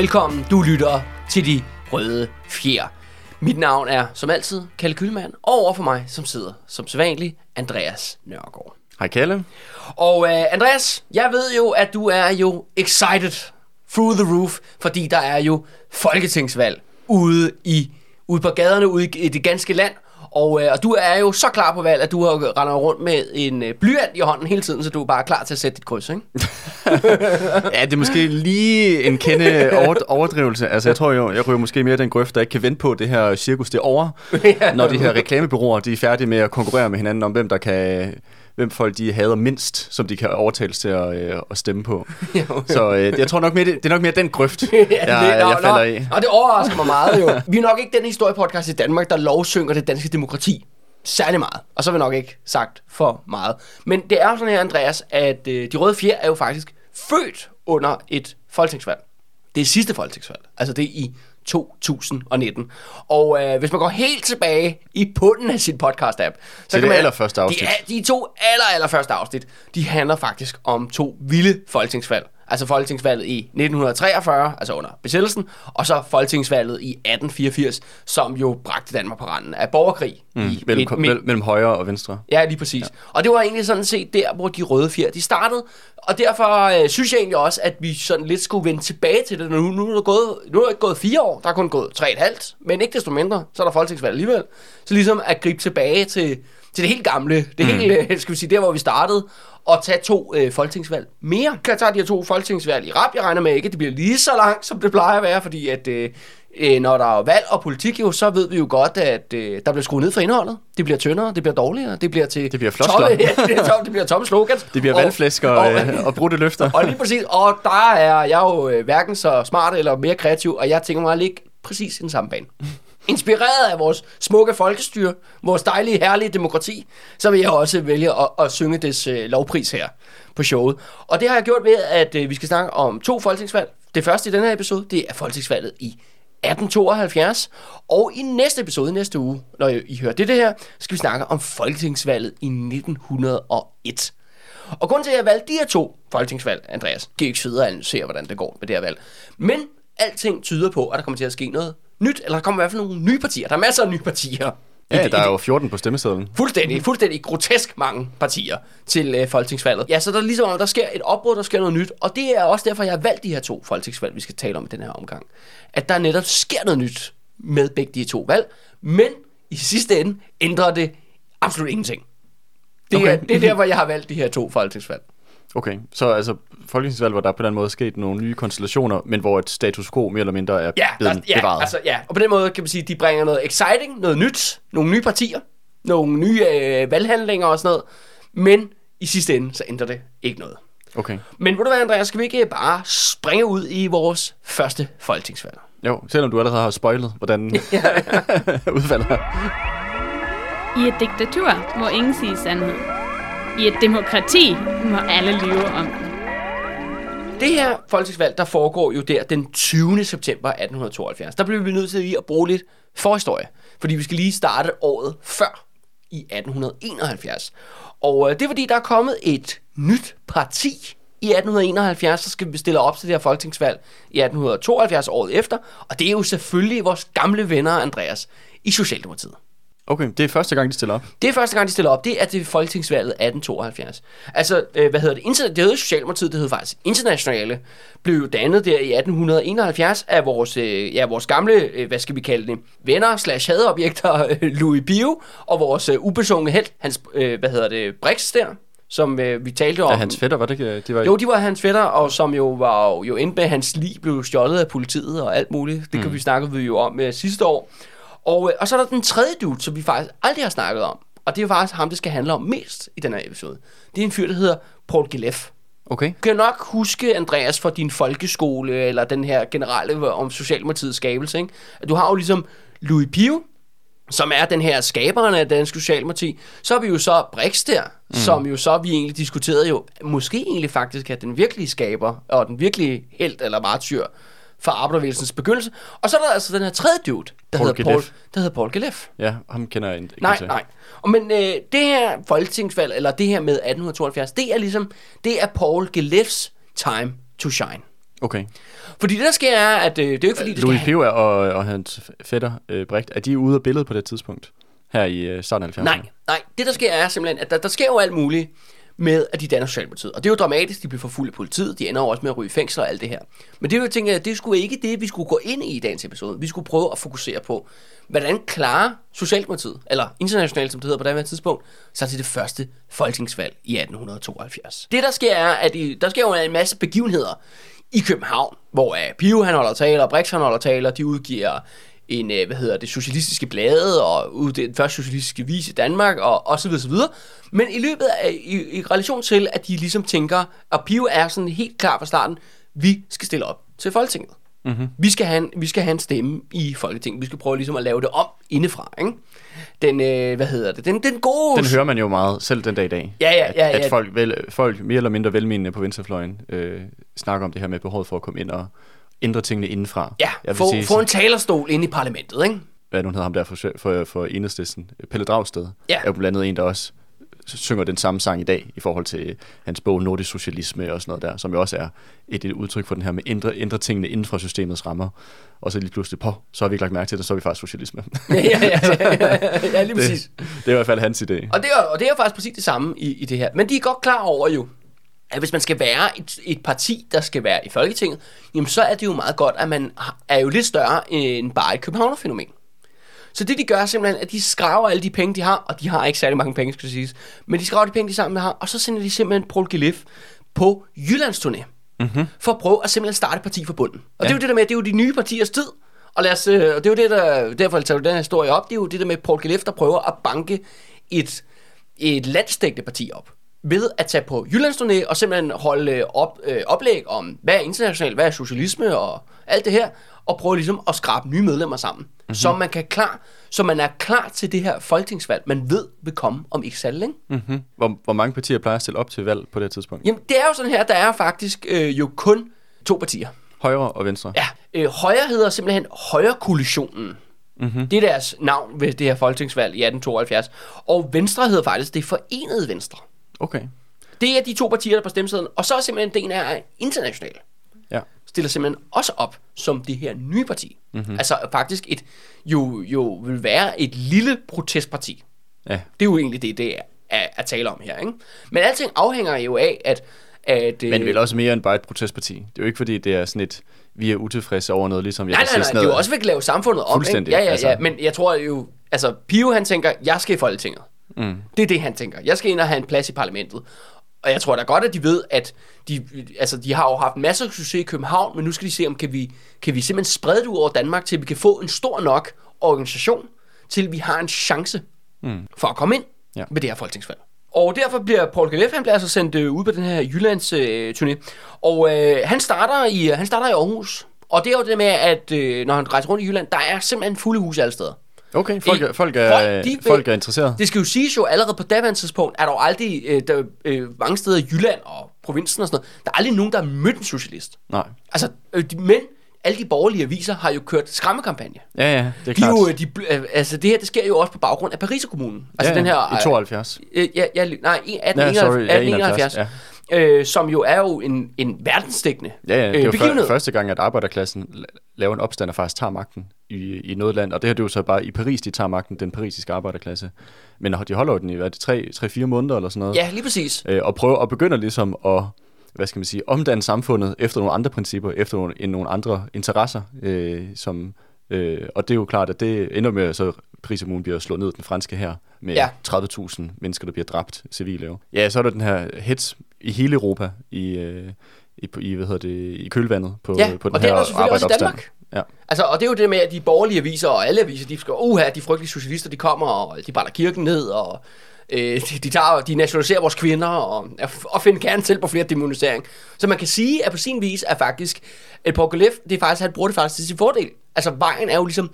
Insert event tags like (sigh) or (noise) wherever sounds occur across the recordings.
velkommen. Du lytter til De Røde Fjer. Mit navn er, som altid, Kalle Kylmand, og over for mig, som sidder, som sædvanligt, Andreas Nørgaard. Hej Kalle. Og uh, Andreas, jeg ved jo, at du er jo excited through the roof, fordi der er jo folketingsvalg ude i ude på gaderne ude i det ganske land, og, øh, og du er jo så klar på valg, at du har render rundt med en øh, blyant i hånden hele tiden, så du er bare klar til at sætte dit kryds, ikke? (laughs) ja, det er måske lige en kende overdrivelse. Altså, jeg tror jo, jeg ryger måske mere den grøft, der ikke kan vente på, det her cirkus det er over, (laughs) ja. når de her reklamebyråer de er færdige med at konkurrere med hinanden om, hvem der kan hvem folk de hader mindst, som de kan overtales til at, øh, at stemme på. (laughs) Så øh, jeg tror nok mere, det, det er nok mere den grøft, (laughs) ja, jeg, det, jeg, jeg falder i. Og det overrasker mig meget jo. Vi er nok ikke den historiepodcast i Danmark, der lovsynger det danske demokrati særlig meget. Og så har vi nok ikke sagt for meget. Men det er jo sådan her, Andreas, at øh, de røde fjer er jo faktisk født under et folketingsvalg. Det er sidste folketingsvalg. Altså det er i 2019. Og øh, hvis man går helt tilbage i bunden af sin podcast-app, så det kan man, allerførste afsnit. De, de to aller, allerførste afsnit, de handler faktisk om to vilde folketingsvalg altså folketingsvalget i 1943, altså under besættelsen, og så folketingsvalget i 1884, som jo bragte Danmark på randen af borgerkrig. Mm, i, mellem, midt, midt, mellem højre og venstre. Ja, lige præcis. Ja. Og det var egentlig sådan set der, hvor de røde fjer, de startede, og derfor øh, synes jeg egentlig også, at vi sådan lidt skulle vende tilbage til det. Nu, nu, er, der gået, nu er der ikke gået fire år, der er kun gået tre et halvt, men ikke desto mindre, så er der folketingsvalg alligevel. Så ligesom at gribe tilbage til, til det helt gamle, det mm. helt, skal vi sige, der hvor vi startede, og tage to øh, folketingsvalg mere. Kan jeg tage de her to folketingsvalg i rap? Jeg regner med ikke, at det bliver lige så langt, som det plejer at være, fordi at, øh, øh, når der er valg og politik jo, så ved vi jo godt, at øh, der bliver skruet ned for indholdet. Det bliver tyndere, det bliver dårligere, det bliver til... Det bliver floskler. (laughs) ja, det, bliver tom, det bliver tomme slogans. Det bliver valgflæsk og, og, øh, og brudte løfter. Og lige præcis, og der er jeg jo øh, hverken så smart eller mere kreativ, og jeg tænker mig at ligge præcis i den samme bane inspireret af vores smukke folkestyre, vores dejlige, herlige demokrati, så vil jeg også vælge at, at synge des øh, lovpris her på showet. Og det har jeg gjort ved, at øh, vi skal snakke om to folketingsvalg. Det første i denne her episode, det er folketingsvalget i 1872. Og i næste episode, næste uge, når I hører det, det her, skal vi snakke om folketingsvalget i 1901. Og grunden til, at jeg valgte de her to folketingsvalg, Andreas, giver ikke sødt at analysere, hvordan det går med det her valg. Men alting tyder på, at der kommer til at ske noget nyt, eller der kommer i hvert fald nogle nye partier. Der er masser af nye partier. Ja, der er jo 14 på stemmesedlen. Fuldstændig, fuldstændig grotesk mange partier til øh, folketingsvalget. Ja, så der er ligesom, der sker et opbrud, der sker noget nyt, og det er også derfor, jeg har valgt de her to folketingsvalg, vi skal tale om i den her omgang. At der netop sker noget nyt med begge de to valg, men i sidste ende ændrer det absolut ingenting. Det, okay. er, det er derfor, jeg har valgt de her to folketingsvalg. Okay, så altså folketingsvalg, hvor der på den måde sket nogle nye konstellationer, men hvor et status quo mere eller mindre er ja, blevet der, ja, bevaret. Altså, ja, og på den måde kan man sige, at de bringer noget exciting, noget nyt, nogle nye partier, nogle nye øh, valghandlinger og sådan noget, men i sidste ende, så ændrer det ikke noget. Okay. Men hvor du hvad, Andreas, skal vi ikke bare springe ud i vores første folketingsvalg? Jo, selvom du allerede har spoilet, hvordan (laughs) (laughs) udfaldet er. I et diktatur må ingen sige sandhed. I et demokrati må alle lyve om den. Det her folketingsvalg, der foregår jo der den 20. september 1872. Der bliver vi nødt til lige at bruge lidt forhistorie, fordi vi skal lige starte året før i 1871. Og øh, det er fordi, der er kommet et nyt parti i 1871, så skal vi stille op til det her folketingsvalg i 1872 året efter. Og det er jo selvfølgelig vores gamle venner, Andreas, i Socialdemokratiet. Okay, det er første gang, de stiller op? Det er første gang, de stiller op. Det er til folketingsvalget 1872. Altså, øh, hvad hedder det? Internet, det hedder Socialdemokratiet, det hedder faktisk Internationale. Blev jo dannet der i 1871 af vores, øh, ja, vores gamle, øh, hvad skal vi kalde det, venner slash hadeobjekter, (laughs) øh, Louis Bio, og vores øh, ubesungne held, hans, øh, hvad hedder det, Brix der, som øh, vi talte om. Ja, hans fætter, var det ikke? De var... Jo, de var hans fætter, og som jo var jo endte med, hans lig blev stjålet af politiet og alt muligt. Det mm. kan vi snakke vi jo om øh, sidste år. Og, øh, og så er der den tredje dude, som vi faktisk aldrig har snakket om. Og det er faktisk ham, det skal handle om mest i den her episode. Det er en fyr, der hedder Paul Gilef. Okay. Du kan nok huske, Andreas, fra din folkeskole, eller den her generelle om Socialdemokratiets skabelse. Ikke? Du har jo ligesom Louis Pio, som er den her skaberen af Dansk Socialdemokrati. Så har vi jo så Brix der, mm. som jo så vi egentlig diskuterede jo, måske egentlig faktisk er den virkelige skaber, og den virkelige held eller martyr fra arbejdervægelsens begyndelse. Og så er der altså den her tredje dude, der, Paul hedder, Paul, der hedder Paul Gelef. Ja, ham kender jeg ikke Nej, til. nej. Og men øh, det her folketingsvalg, eller det her med 1872, det er ligesom, det er Paul Gelefs time to shine. Okay. Fordi det, der sker, er, at øh, det er jo ikke fordi, det Louis Pio og, og hans fætter, øh, Brecht, er de ude af billedet på det tidspunkt? Her i øh, starten af 70'erne? Nej, nej. Det, der sker, er simpelthen, at der, der sker jo alt muligt med, at de danner Socialdemokratiet. Og det er jo dramatisk, de bliver forfulgt af politiet, de ender jo også med at ryge i fængsel og alt det her. Men det er jo, jeg tænker, det skulle ikke det, vi skulle gå ind i i dagens episode. Vi skulle prøve at fokusere på, hvordan klarer Socialdemokratiet, eller internationalt, som det hedder på det her tidspunkt, sig til det første folketingsvalg i 1872. Det, der sker, er, at i, der sker jo en masse begivenheder i København, hvor uh, Pio han holder taler, Brix han holder taler, de udgiver en, øh, hvad hedder det, socialistiske blade, og ud den første socialistiske vis i Danmark, og, og så videre, så videre. Men i løbet af, i, i relation til, at de ligesom tænker, og Pio er sådan helt klar fra starten, vi skal stille op til Folketinget. Mm-hmm. Vi, skal have en, vi skal have en stemme i Folketinget. Vi skal prøve ligesom at lave det om indefra, ikke? Den, øh, hvad hedder det, den, den gode... Den hører man jo meget, selv den dag i dag. Ja, ja, at, ja, ja. At folk, vel, folk mere eller mindre velmenende på venstrefløjen øh, snakker om det her med behovet for at komme ind og ændre tingene indenfra. Ja, få, sige, få en talerstol inde i parlamentet, ikke? hvad nu hedder ham der for, for, for enhedslisten, Pelle Dragsted, Ja. er jo blandt andet en, der også synger den samme sang i dag, i forhold til hans bog Nordisk Socialisme og sådan noget der, som jo også er et, et udtryk for den her med ændre, ændre tingene inden for systemets rammer. Og så lige pludselig, på, så har vi ikke lagt mærke til det, så er vi faktisk socialisme. ja, (laughs) ja, ja, ja, ja, lige præcis. det, det er i hvert fald hans idé. Og det, er, og det er faktisk præcis det samme i, i det her. Men de er godt klar over jo, at hvis man skal være et, et parti, der skal være i Folketinget, jamen så er det jo meget godt, at man er jo lidt større end bare et københavnerfænomen. Så det de gør simpelthen, at de skraver alle de penge, de har, og de har ikke særlig mange penge, skal det siges, men de skraver de penge, de sammen har, og så sender de simpelthen Paul Gilif på Jyllandsturné, mm-hmm. for at prøve at simpelthen starte parti fra bunden. Og ja. det er jo det der med, det er jo de nye partiers tid, og, lad os, øh, og det er jo det, der, derfor jeg tager den her historie op, det er jo det der med Paul Gilif, der prøver at banke et, et landstækkende parti op ved at tage på Jyllandsturné og simpelthen holde øh, op, øh, oplæg om, hvad er internationalt, hvad er socialisme og alt det her, og prøve ligesom at skrabe nye medlemmer sammen, mm-hmm. så man kan klar, så man er klar til det her folketingsvalg, man ved vil komme om ikke så længe. Mm. Mm-hmm. Hvor, hvor mange partier plejer at stille op til valg på det her tidspunkt? Jamen, det er jo sådan her, der er faktisk øh, jo kun to partier. Højre og venstre? Ja, øh, Højre hedder simpelthen Højre-koalitionen. Mm-hmm. Det er deres navn ved det her folketingsvalg i 1872. Og Venstre hedder faktisk det forenede Venstre. Okay. Det er de to partier, der er på stemmesedlen. Og så er simpelthen den er international. Ja. Stiller simpelthen også op som det her nye parti. Mhm. Mm-hmm. Altså faktisk et, jo, jo vil være et lille protestparti. Ja. Det er jo egentlig det, det er at, at tale om her. Ikke? Men alting afhænger jo af, at... at Men øh, vel også mere end bare et protestparti. Det er jo ikke fordi, det er sådan et, vi er utilfredse over noget, ligesom jeg Nej, kan nej, nej, det er jo også ved at lave samfundet om. Fuldstændig, Ikke? Ja, ja, altså. ja, men jeg tror jo... Altså, Pio han tænker, jeg skal i Folketinget. Mm. Det er det, han tænker. Jeg skal ind og have en plads i parlamentet. Og jeg tror da godt, at de ved, at de, altså, de har jo haft masser af succes i København, men nu skal de se, om kan vi, kan vi simpelthen sprede det ud over Danmark, til vi kan få en stor nok organisation, til vi har en chance mm. for at komme ind Ja. ved det her folketingsvalg. Og derfor bliver Paul Galef, han bliver altså sendt øh, ud på den her Jyllands øh, turné. Og øh, han, starter i, han starter i Aarhus. Og det er jo det med, at øh, når han rejser rundt i Jylland, der er simpelthen fulde hus alle steder. Okay, folk, Ikke- folk, er, folk, de folk er interesseret. Det skal jo siges jo allerede på daværende tidspunkt, er der jo aldrig, øh, der, øh, mange steder i Jylland og provinsen og sådan noget, der er aldrig nogen, der har mødt en socialist. Nej. Altså, øh, de, men alle de borgerlige aviser har jo kørt skræmmekampagne. Ja, ja, det er De er klart. jo, øh, de, øh, altså det her, det sker jo også på baggrund af Pariserkommunen. Altså ja, den her... I 72. Øh, ja, ja, nej, i Ja, sorry, 1871, ja, 1871 ja. Øh, som jo er jo en, en verdensdækkende Ja, ja, det er øh, begivenhed. før, første gang, at arbejderklassen la- laver en opstand og faktisk tager magten i, i noget land. Og det her det er jo så bare i Paris, de tager magten, den parisiske arbejderklasse. Men de holder jo den i hvad, det, 3-4 måneder eller sådan noget. Ja, lige præcis. Øh, og prøver og begynder ligesom at hvad skal man sige, omdanne samfundet efter nogle andre principper, efter nogle, nogle andre interesser, øh, som, øh, og det er jo klart, at det ender med, at så Paris-kommunen bliver slået ned den franske her med Ja. ja. 30.000 mennesker, der bliver dræbt civile. jo. Ja, så er der den her hets i hele Europa, i, øh, i, i, hvad hedder det, i kølvandet på, Ja, på den og det er her der selvfølgelig også i arbejderopstand. Danmark. Ja. Altså, og det er jo det med, at de borgerlige aviser og alle aviser, de skal, uha, de frygtelige socialister, de kommer, og de brænder kirken ned, og øh, de, de, tager, de nationaliserer vores kvinder, og, og finder gerne selv på flere demonisering. Så man kan sige, at på sin vis er faktisk, at Paul Galeff, det er faktisk, han bruger det faktisk til sin fordel. Altså, vejen er jo ligesom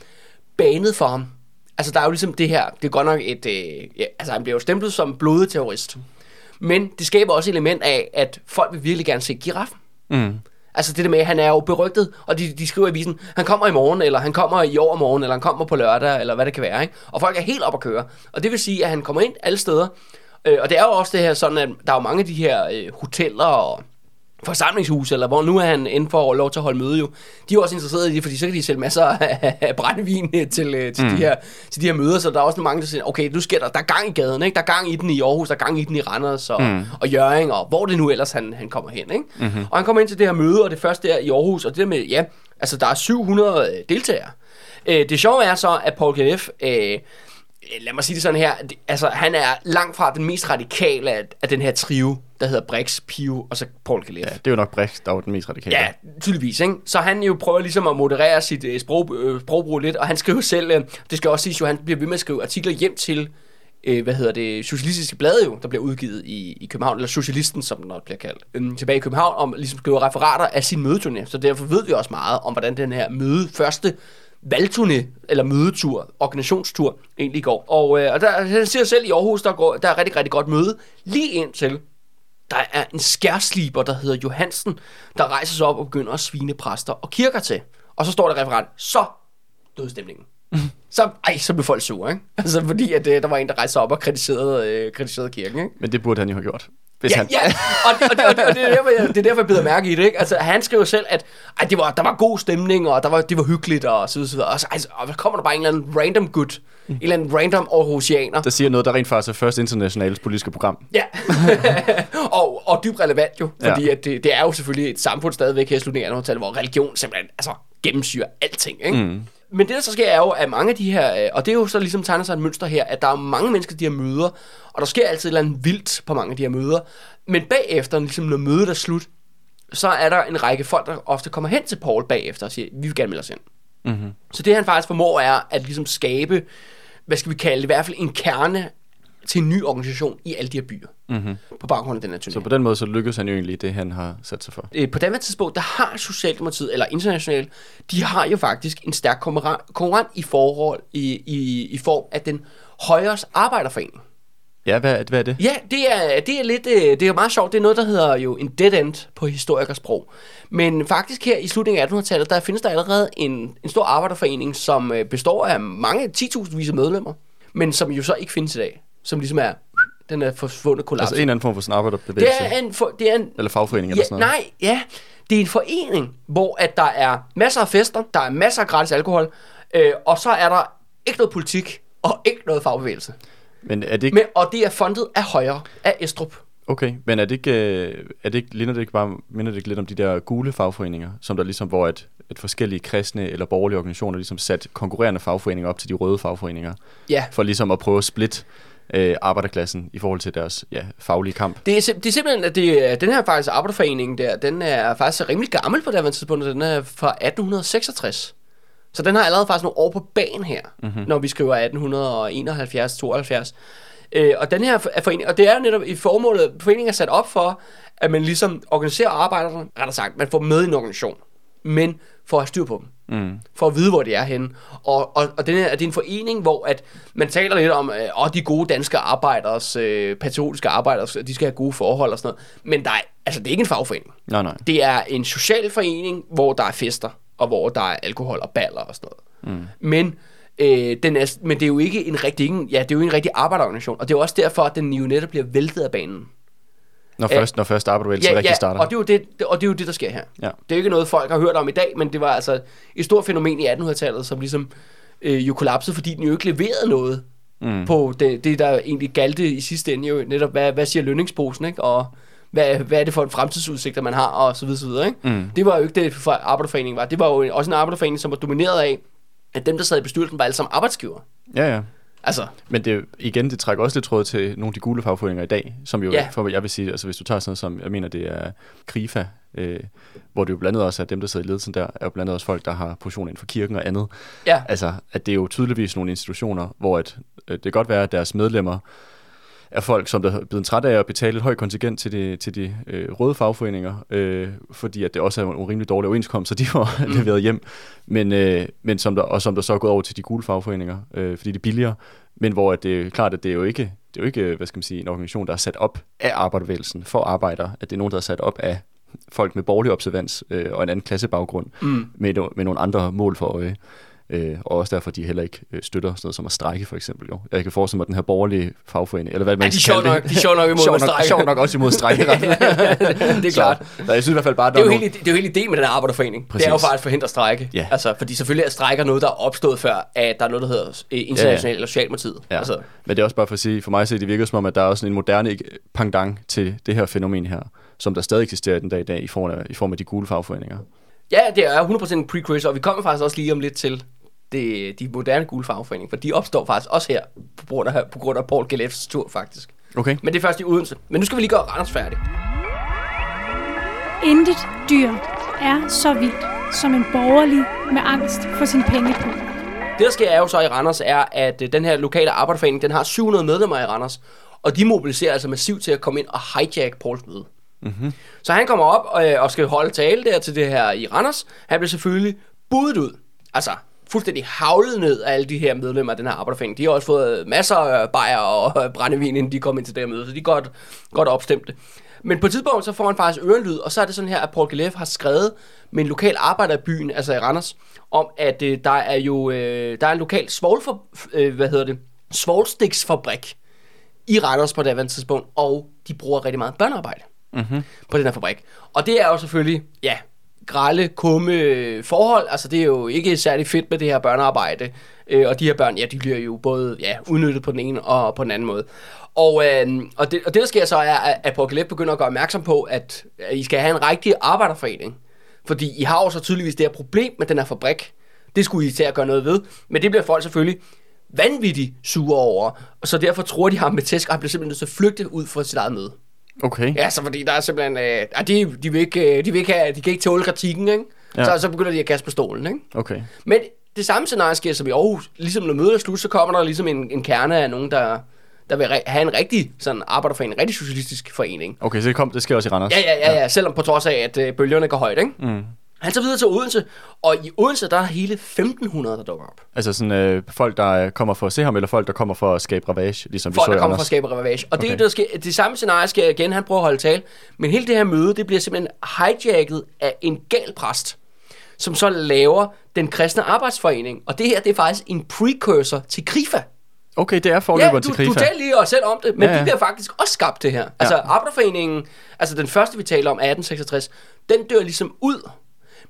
banet for ham. Altså, der er jo ligesom det her, det er godt nok et, øh, ja, altså, han bliver jo stemplet som blodet terrorist. Men det skaber også et element af, at folk vil virkelig gerne se giraffen. Mm. Altså det der med, at han er jo berygtet, og de, de skriver i avisen, han kommer i morgen, eller han kommer i overmorgen, eller han kommer på lørdag, eller hvad det kan være. Ikke? Og folk er helt op at køre. Og det vil sige, at han kommer ind alle steder. Øh, og det er jo også det her sådan, at der er jo mange af de her øh, hoteller og forsamlingshus, eller hvor nu er han inden for lov til at holde møde jo. De er også interesserede i det, fordi så kan de sælge masser af brændevin øh, til, øh, til, mm. de her, til de her møder, så der er også mange, der siger, okay, nu sker der, der er gang i gaden, ikke? der er gang i den i Aarhus, der er gang i den i Randers og, mm. og Jørgen, og hvor det nu ellers han, han kommer hen. Ikke? Mm-hmm. Og han kommer ind til det her møde, og det første der i Aarhus, og det der med, ja, altså der er 700 øh, deltagere. det sjove er så, at Paul Kf. Øh, lad mig sige det sådan her, altså han er langt fra den mest radikale af, af den her trio, der hedder Brix, Pio og så Paul Kalef. Ja, det er jo nok Brix, der var den mest radikale. Ja, tydeligvis. Ikke? Så han jo prøver ligesom at moderere sit uh, sprog, uh, sprogbrug lidt, og han skriver selv, uh, det skal også siges jo, han bliver ved med at skrive artikler hjem til, uh, hvad hedder det, Socialistiske Blade jo, der bliver udgivet i, i København, eller Socialisten, som den også bliver kaldt, um, tilbage i København, om ligesom skriver referater af sin mødeturné. Så derfor ved vi også meget om, hvordan den her møde, første valgturné, eller mødetur, organisationstur, egentlig går. Og, øh, og der, han siger selv i Aarhus, der, går, der er rigtig, rigtig godt møde, lige indtil der er en skærsliber, der hedder Johansen, der rejser sig op og begynder at svine præster og kirker til. Og så står der referat, så døde stemningen. (laughs) så, ej, så blev folk sure, ikke? Altså, fordi at, øh, der var en, der rejste sig op og kritiserede, øh, kritiserede kirken, ikke? Men det burde han jo have gjort. Hvis ja, han... ja, og, og, det, og, og det, er derfor, jeg, det er derfor, jeg bider mærke i det. Ikke? Altså, han skriver selv, at ej, det var, der var god stemning, og der var, det var hyggeligt, og så videre. Og så, altså, og så kommer der bare en eller anden random gut, mm. en eller anden random Aarhusianer. Der siger noget, der rent faktisk er første internationale politiske program. Ja, (laughs) og, og dybt relevant jo, fordi ja. at det, det er jo selvfølgelig et samfund stadigvæk her i slutningen af hvor religion simpelthen altså, gennemsyrer alting. Ikke? Mm. Men det, der så sker, er jo, at mange af de her, øh, og det er jo så ligesom tegner sig et mønster her, at der er mange mennesker, de her møder, og der sker altid et eller andet vildt på mange af de her møder. Men bagefter, ligesom når mødet er slut, så er der en række folk, der ofte kommer hen til Paul bagefter og siger, vi vil gerne melde os ind. Mm-hmm. Så det han faktisk formår er at ligesom skabe, hvad skal vi kalde det, i hvert fald en kerne til en ny organisation i alle de her byer. Mm-hmm. På baggrund af den her turné. Så på den måde, så lykkes han jo egentlig det, han har sat sig for. Øh, på den tidspunkt, der har Socialdemokratiet, eller internationalt, de har jo faktisk en stærk konkurrent i forhold i, i, i form af den højres arbejderforening. Ja, hvad, hvad er det? Ja, det er, det er lidt, øh, det er meget sjovt. Det er noget, der hedder jo en dead end på historikersprog. Men faktisk her i slutningen af 1800-tallet, der findes der allerede en, en stor arbejderforening, som øh, består af mange 10.000 vis af medlemmer, men som jo så ikke findes i dag. Som ligesom er, den er forsvundet kollaps. Altså en anden form for sådan arbejderbevægelse? Det er en, for, det er en eller fagforening ja, eller sådan noget? Nej, ja. Det er en forening, hvor at der er masser af fester, der er masser af gratis alkohol, øh, og så er der ikke noget politik og ikke noget fagbevægelse. Men er det ikke... Men, og det er fundet af højre, af Estrup. Okay, men er det ikke, øh, er det ikke, linder det ikke bare, minder det ikke lidt om de der gule fagforeninger, som der ligesom, hvor et, et forskellige kristne eller borgerlige organisationer ligesom sat konkurrerende fagforeninger op til de røde fagforeninger? Ja. For ligesom at prøve at splitte øh, arbejderklassen i forhold til deres ja, faglige kamp. Det er, det er simpelthen, at det, den her faktisk arbejderforening der, den er faktisk rimelig gammel på det her tidspunkt, den er fra 1866. Så den har allerede faktisk nogle år på banen her, mm-hmm. når vi skriver 1871-72. Øh, og den her er forening, og det er netop i formålet, foreningen er sat op for, at man ligesom organiserer arbejderne, rettere sagt, man får med i en organisation, men for at have styr på dem. Mm. For at vide, hvor de er henne. Og, og, og den er, det er en forening, hvor at man taler lidt om, øh, de gode danske arbejders, øh, patriotiske arbejders, de skal have gode forhold og sådan noget. Men der er, altså, det er ikke en fagforening. Nej, nej. Det er en social forening, hvor der er fester og hvor der er alkohol og baller og sådan noget. Mm. Men, øh, den er, men det er jo ikke en rigtig, ja, det er jo en rigtig arbejderorganisation, og det er også derfor, at den jo netop bliver væltet af banen. Når først, Æh, når først arbejderbevægelsen ja, rigtig ja, starter. og det, er jo det, og det er jo det, der sker her. Ja. Det er jo ikke noget, folk har hørt om i dag, men det var altså et stort fænomen i 1800-tallet, som ligesom øh, jo kollapsede, fordi den jo ikke leverede noget mm. på det, det, der egentlig galte i sidste ende. Jo netop, hvad, hvad siger lønningsposen, ikke? Og hvad, hvad er det for en fremtidsudsigter, man har, og så videre, så videre ikke? Mm. Det var jo ikke det, for arbejderforeningen var. Det var jo også en arbejderforening, som var domineret af, at dem, der sad i bestyrelsen, var alle sammen arbejdsgiver. Ja, ja. Altså. Men det, igen, det trækker også lidt tråd til nogle af de gule fagforeninger i dag, som jo, ja. for jeg vil sige, altså hvis du tager sådan noget som, jeg mener, det er KRIFA, øh, hvor det jo blandt andet også er dem, der sidder i ledelsen der, er jo blandt andet også folk, der har position inden for kirken og andet. Ja. Altså, at det er jo tydeligvis nogle institutioner, hvor at, øh, det kan godt være, at deres medlemmer er folk, som der er blevet træt af at betale et højt kontingent til de, til de øh, røde fagforeninger, øh, fordi at det også er en rimelig dårlig overenskomst, så de får mm. leveret hjem, men, øh, men som der, og som der så er gået over til de gule fagforeninger, øh, fordi det er billigere, men hvor at det er klart, at det er jo ikke, det er jo ikke hvad skal man sige, en organisation, der er sat op af arbejdervægelsen for arbejdere, at det er nogen, der er sat op af folk med borgerlig observans øh, og en anden klassebaggrund mm. med, med nogle andre mål for øje. Øh, og også derfor, de heller ikke øh, støtter sådan noget som at strække, for eksempel. Jo. Jeg kan forestille mig, at den her borgerlige fagforening, eller hvad man Ja, de skal nok, det. de er sjovt nok imod Sjovt at nok, sjovt nok også imod strækkeretten. (laughs) det er (laughs) klart. Så, så jeg synes i hvert fald bare, at Det der er, jo er hele, det er jo hele ideen med den her arbejderforening. Præcis. Det er jo faktisk at forhindre strejke. Ja. Altså, fordi selvfølgelig er strækker noget, der er opstået før, at der er noget, der hedder øh, international eller socialdemokratiet. Ja. Altså, Men det er også bare for at sige, for mig at se, det virker som om, at der er også en moderne pendant til det her fænomen her, som der stadig eksisterer den dag i dag i form af, i form af de gule fagforeninger. ja, det er 100% en precursor, og vi kommer faktisk også lige om lidt til det, de moderne gule fagforeninger, for de opstår faktisk også her, på grund af, på grund af Paul Gelefs tur faktisk. Okay. Men det er først i Odense. Men nu skal vi lige gøre Randers færdig. Intet dyr er så vildt som en borgerlig med angst for sin pengepung. Det, der sker er jo så i Randers, er, at øh, den her lokale arbejderforening, den har 700 medlemmer i Randers, og de mobiliserer altså massivt til at komme ind og hijack Pauls møde. Mm-hmm. Så han kommer op og, øh, og skal holde tale der til det her i Randers. Han bliver selvfølgelig budet ud. Altså, fuldstændig havlet ned af alle de her medlemmer af den her arbejderforening. De har også fået masser af bajer og øh, brændevin, inden de kom ind til det her møde, så de er godt, godt opstemte. Men på et tidspunkt, så får han faktisk ørenlyd, og så er det sådan her, at Paul Gelef har skrevet med en lokal arbejder i byen, altså i Randers, om at øh, der er jo øh, der er en lokal svovlfor, øh, hvad hedder det, svovlstiksfabrik i Randers på det tidspunkt, og de bruger rigtig meget børnearbejde mm-hmm. på den her fabrik. Og det er jo selvfølgelig, ja, grælde, kumme forhold. Altså, det er jo ikke særlig fedt med det her børnearbejde. Øh, og de her børn, ja, de bliver jo både ja, udnyttet på den ene og på den anden måde. Og, øh, og, det, og det, der sker så, er, at Apocalypse begynder at gøre opmærksom på, at, at I skal have en rigtig arbejderforening. Fordi I har jo så tydeligvis det her problem med den her fabrik. Det skulle I til at gøre noget ved. Men det bliver folk selvfølgelig vanvittigt sure over. Og så derfor tror de ham med tæsk, og han bliver simpelthen nødt til at flygte ud fra sit eget møde. Okay. Ja, så fordi der er simpelthen... Øh, ah, de, de, vil ikke, øh, de, vil ikke have, de kan ikke tåle kritikken, ikke? Ja. Ja. Så, så begynder de at kaste på stolen, ikke? Okay. Men det samme scenarie sker som i Aarhus. Ligesom når mødet er slut, så kommer der ligesom en, en kerne af nogen, der, der vil have en rigtig sådan arbejderforening, en rigtig socialistisk forening. Okay, så det, kom, det sker også i Randers? Ja, ja, ja, ja, selvom på trods af, at øh, bølgerne går højt, ikke? Mm. Han tager videre til Odense, og i Odense, der er hele 1500, der dukker op. Altså sådan øh, folk, der øh, kommer for at se ham, eller folk, der kommer for at skabe ravage, ligesom vi Folk, så der kommer Randers? at skabe ravage. Og det, er Okay. det, der sker, det samme scenarie sker igen. Han prøver at holde tale. Men hele det her møde, det bliver simpelthen hijacket af en gal præst, som så laver den kristne arbejdsforening. Og det her, det er faktisk en precursor til Krifa. Okay, det er Ja, forløberen du, til du Krifa. talte lige os selv om det, men Ja, ja, ja. de bliver faktisk også skabt det her. Altså Arbejderforeningen, altså den første vi taler om, 1866, den dør ligesom ud.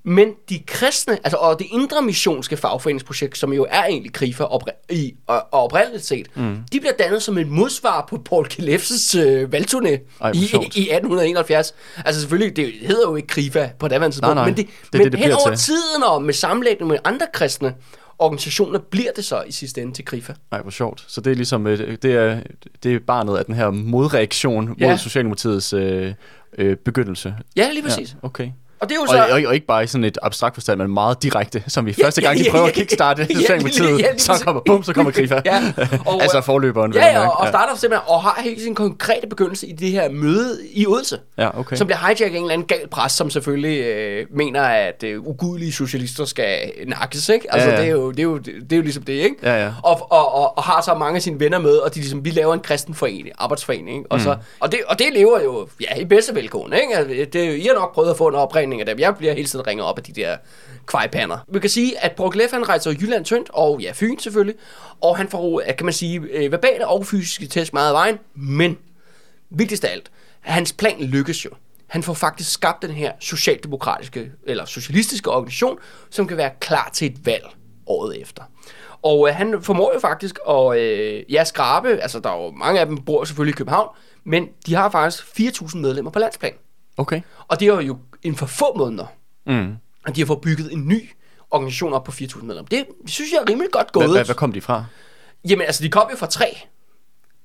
Men de kristne, altså og det indre missionske fagforeningsprojekt, som jo er egentlig Krifa opri- i, og, og oprindeligt set, mm. de bliver dannet som et modsvar på Paul Kilefs øh, valgturné Ej, i, i 1871. Altså selvfølgelig, det hedder jo ikke Krifa på det tidspunkt, men, det, det men det, det hen over til. tiden og med sammenlægning med andre kristne organisationer, bliver det så i sidste ende til Krifa. Nej, hvor sjovt. Så det er ligesom, øh, det er, det er barnet af den her modreaktion Ja. mod Socialdemokratiets øh, øh, begyndelse. Ja, lige præcis. Ja, okay. Og det er jo Og, så... og, og ikke bare i sådan et abstrakt forstand, men meget direkte, som vi Ja, første ja, gang, de ja, prøver ja, at kickstarte ja, Socialdemokratiet, lige- ja, lige så kommer, bum, så kommer Krifa. Ja, (laughs) og, altså forløberen. Ja, ja, og, og starter simpelthen og har helt sin konkrete begyndelse i det her møde i Odense. Ja, okay. Som bliver hijacket af en eller anden gal pres, som selvfølgelig øh, mener, at øh, ugudelige socialister skal nakkes, ikke? Altså, Ja, ja. Det, er jo, det, er jo, det er jo ligesom det, ikke? Ja, ja. Og, og, og, og har så mange af sine venner med, og de ligesom, vi laver en kristen forening, arbejdsforening, ikke? Og, så, og, det, og det lever jo, ja, i bedste velgående, ikke? Altså, Det, I har nok prøvet at få en opringning af dem. Jeg bliver hele tiden ringet op af de der kvejpander. Vi kan sige, at Brugleff, han rejser Jylland tyndt, og ja, Fyn selvfølgelig, og han får, øh, kan man sige, øh, verbale og fysiske test meget af vejen, men vigtigst af alt, hans plan lykkes jo. Han får faktisk skabt den her socialdemokratiske, eller socialistiske organisation, som kan være klar til et valg året efter. Og øh, han formår jo faktisk at øh, ja, skrabe, altså der er jo mange af dem bor selvfølgelig i København, men de har faktisk 4.000 medlemmer på landsplan. Okay. Og det er jo inden for få måneder, Mm. at de har fået bygget en ny organisation op på 4.000 medlemmer. Det synes jeg er rimelig godt gået. hvad, hvad kom de fra? Jamen altså, de kom jo fra tre.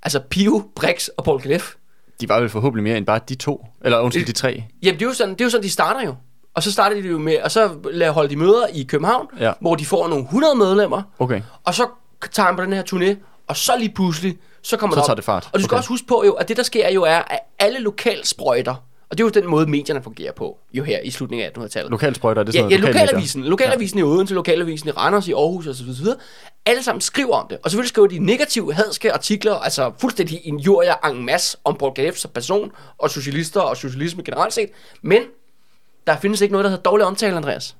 Altså Pio, Brix og Paul Kleff. De var vel forhåbentlig mere end bare de to. Eller undskyld, de tre. Jamen, det er jo sådan, det er jo sådan de starter jo. Og så starter de jo med, og så holder de møder i København, Ja. hvor de får nogle 100 medlemmer, Okay. og så tager han på den her turné, og så lige pludselig, så kommer Så der op. tager det fart. Og du skal Okay. også huske på jo, at det der sker jo er, at alle lokalsprøjter, og det er jo den måde, medierne fungerer på, jo her i slutningen af 1800-tallet. Lokalsprøjter, er det Ja, sådan ja noget lokalavisen. Lokalavisen i Odense, lokalavisen i Randers, i Aarhus osv. osv. Alle sammen skriver om det. Og selvfølgelig skriver de negative, hadske artikler, altså fuldstændig injurier en masse om Paul som person, og socialister og socialisme generelt set. Men der findes ikke noget, der hedder dårlig omtale, Andreas.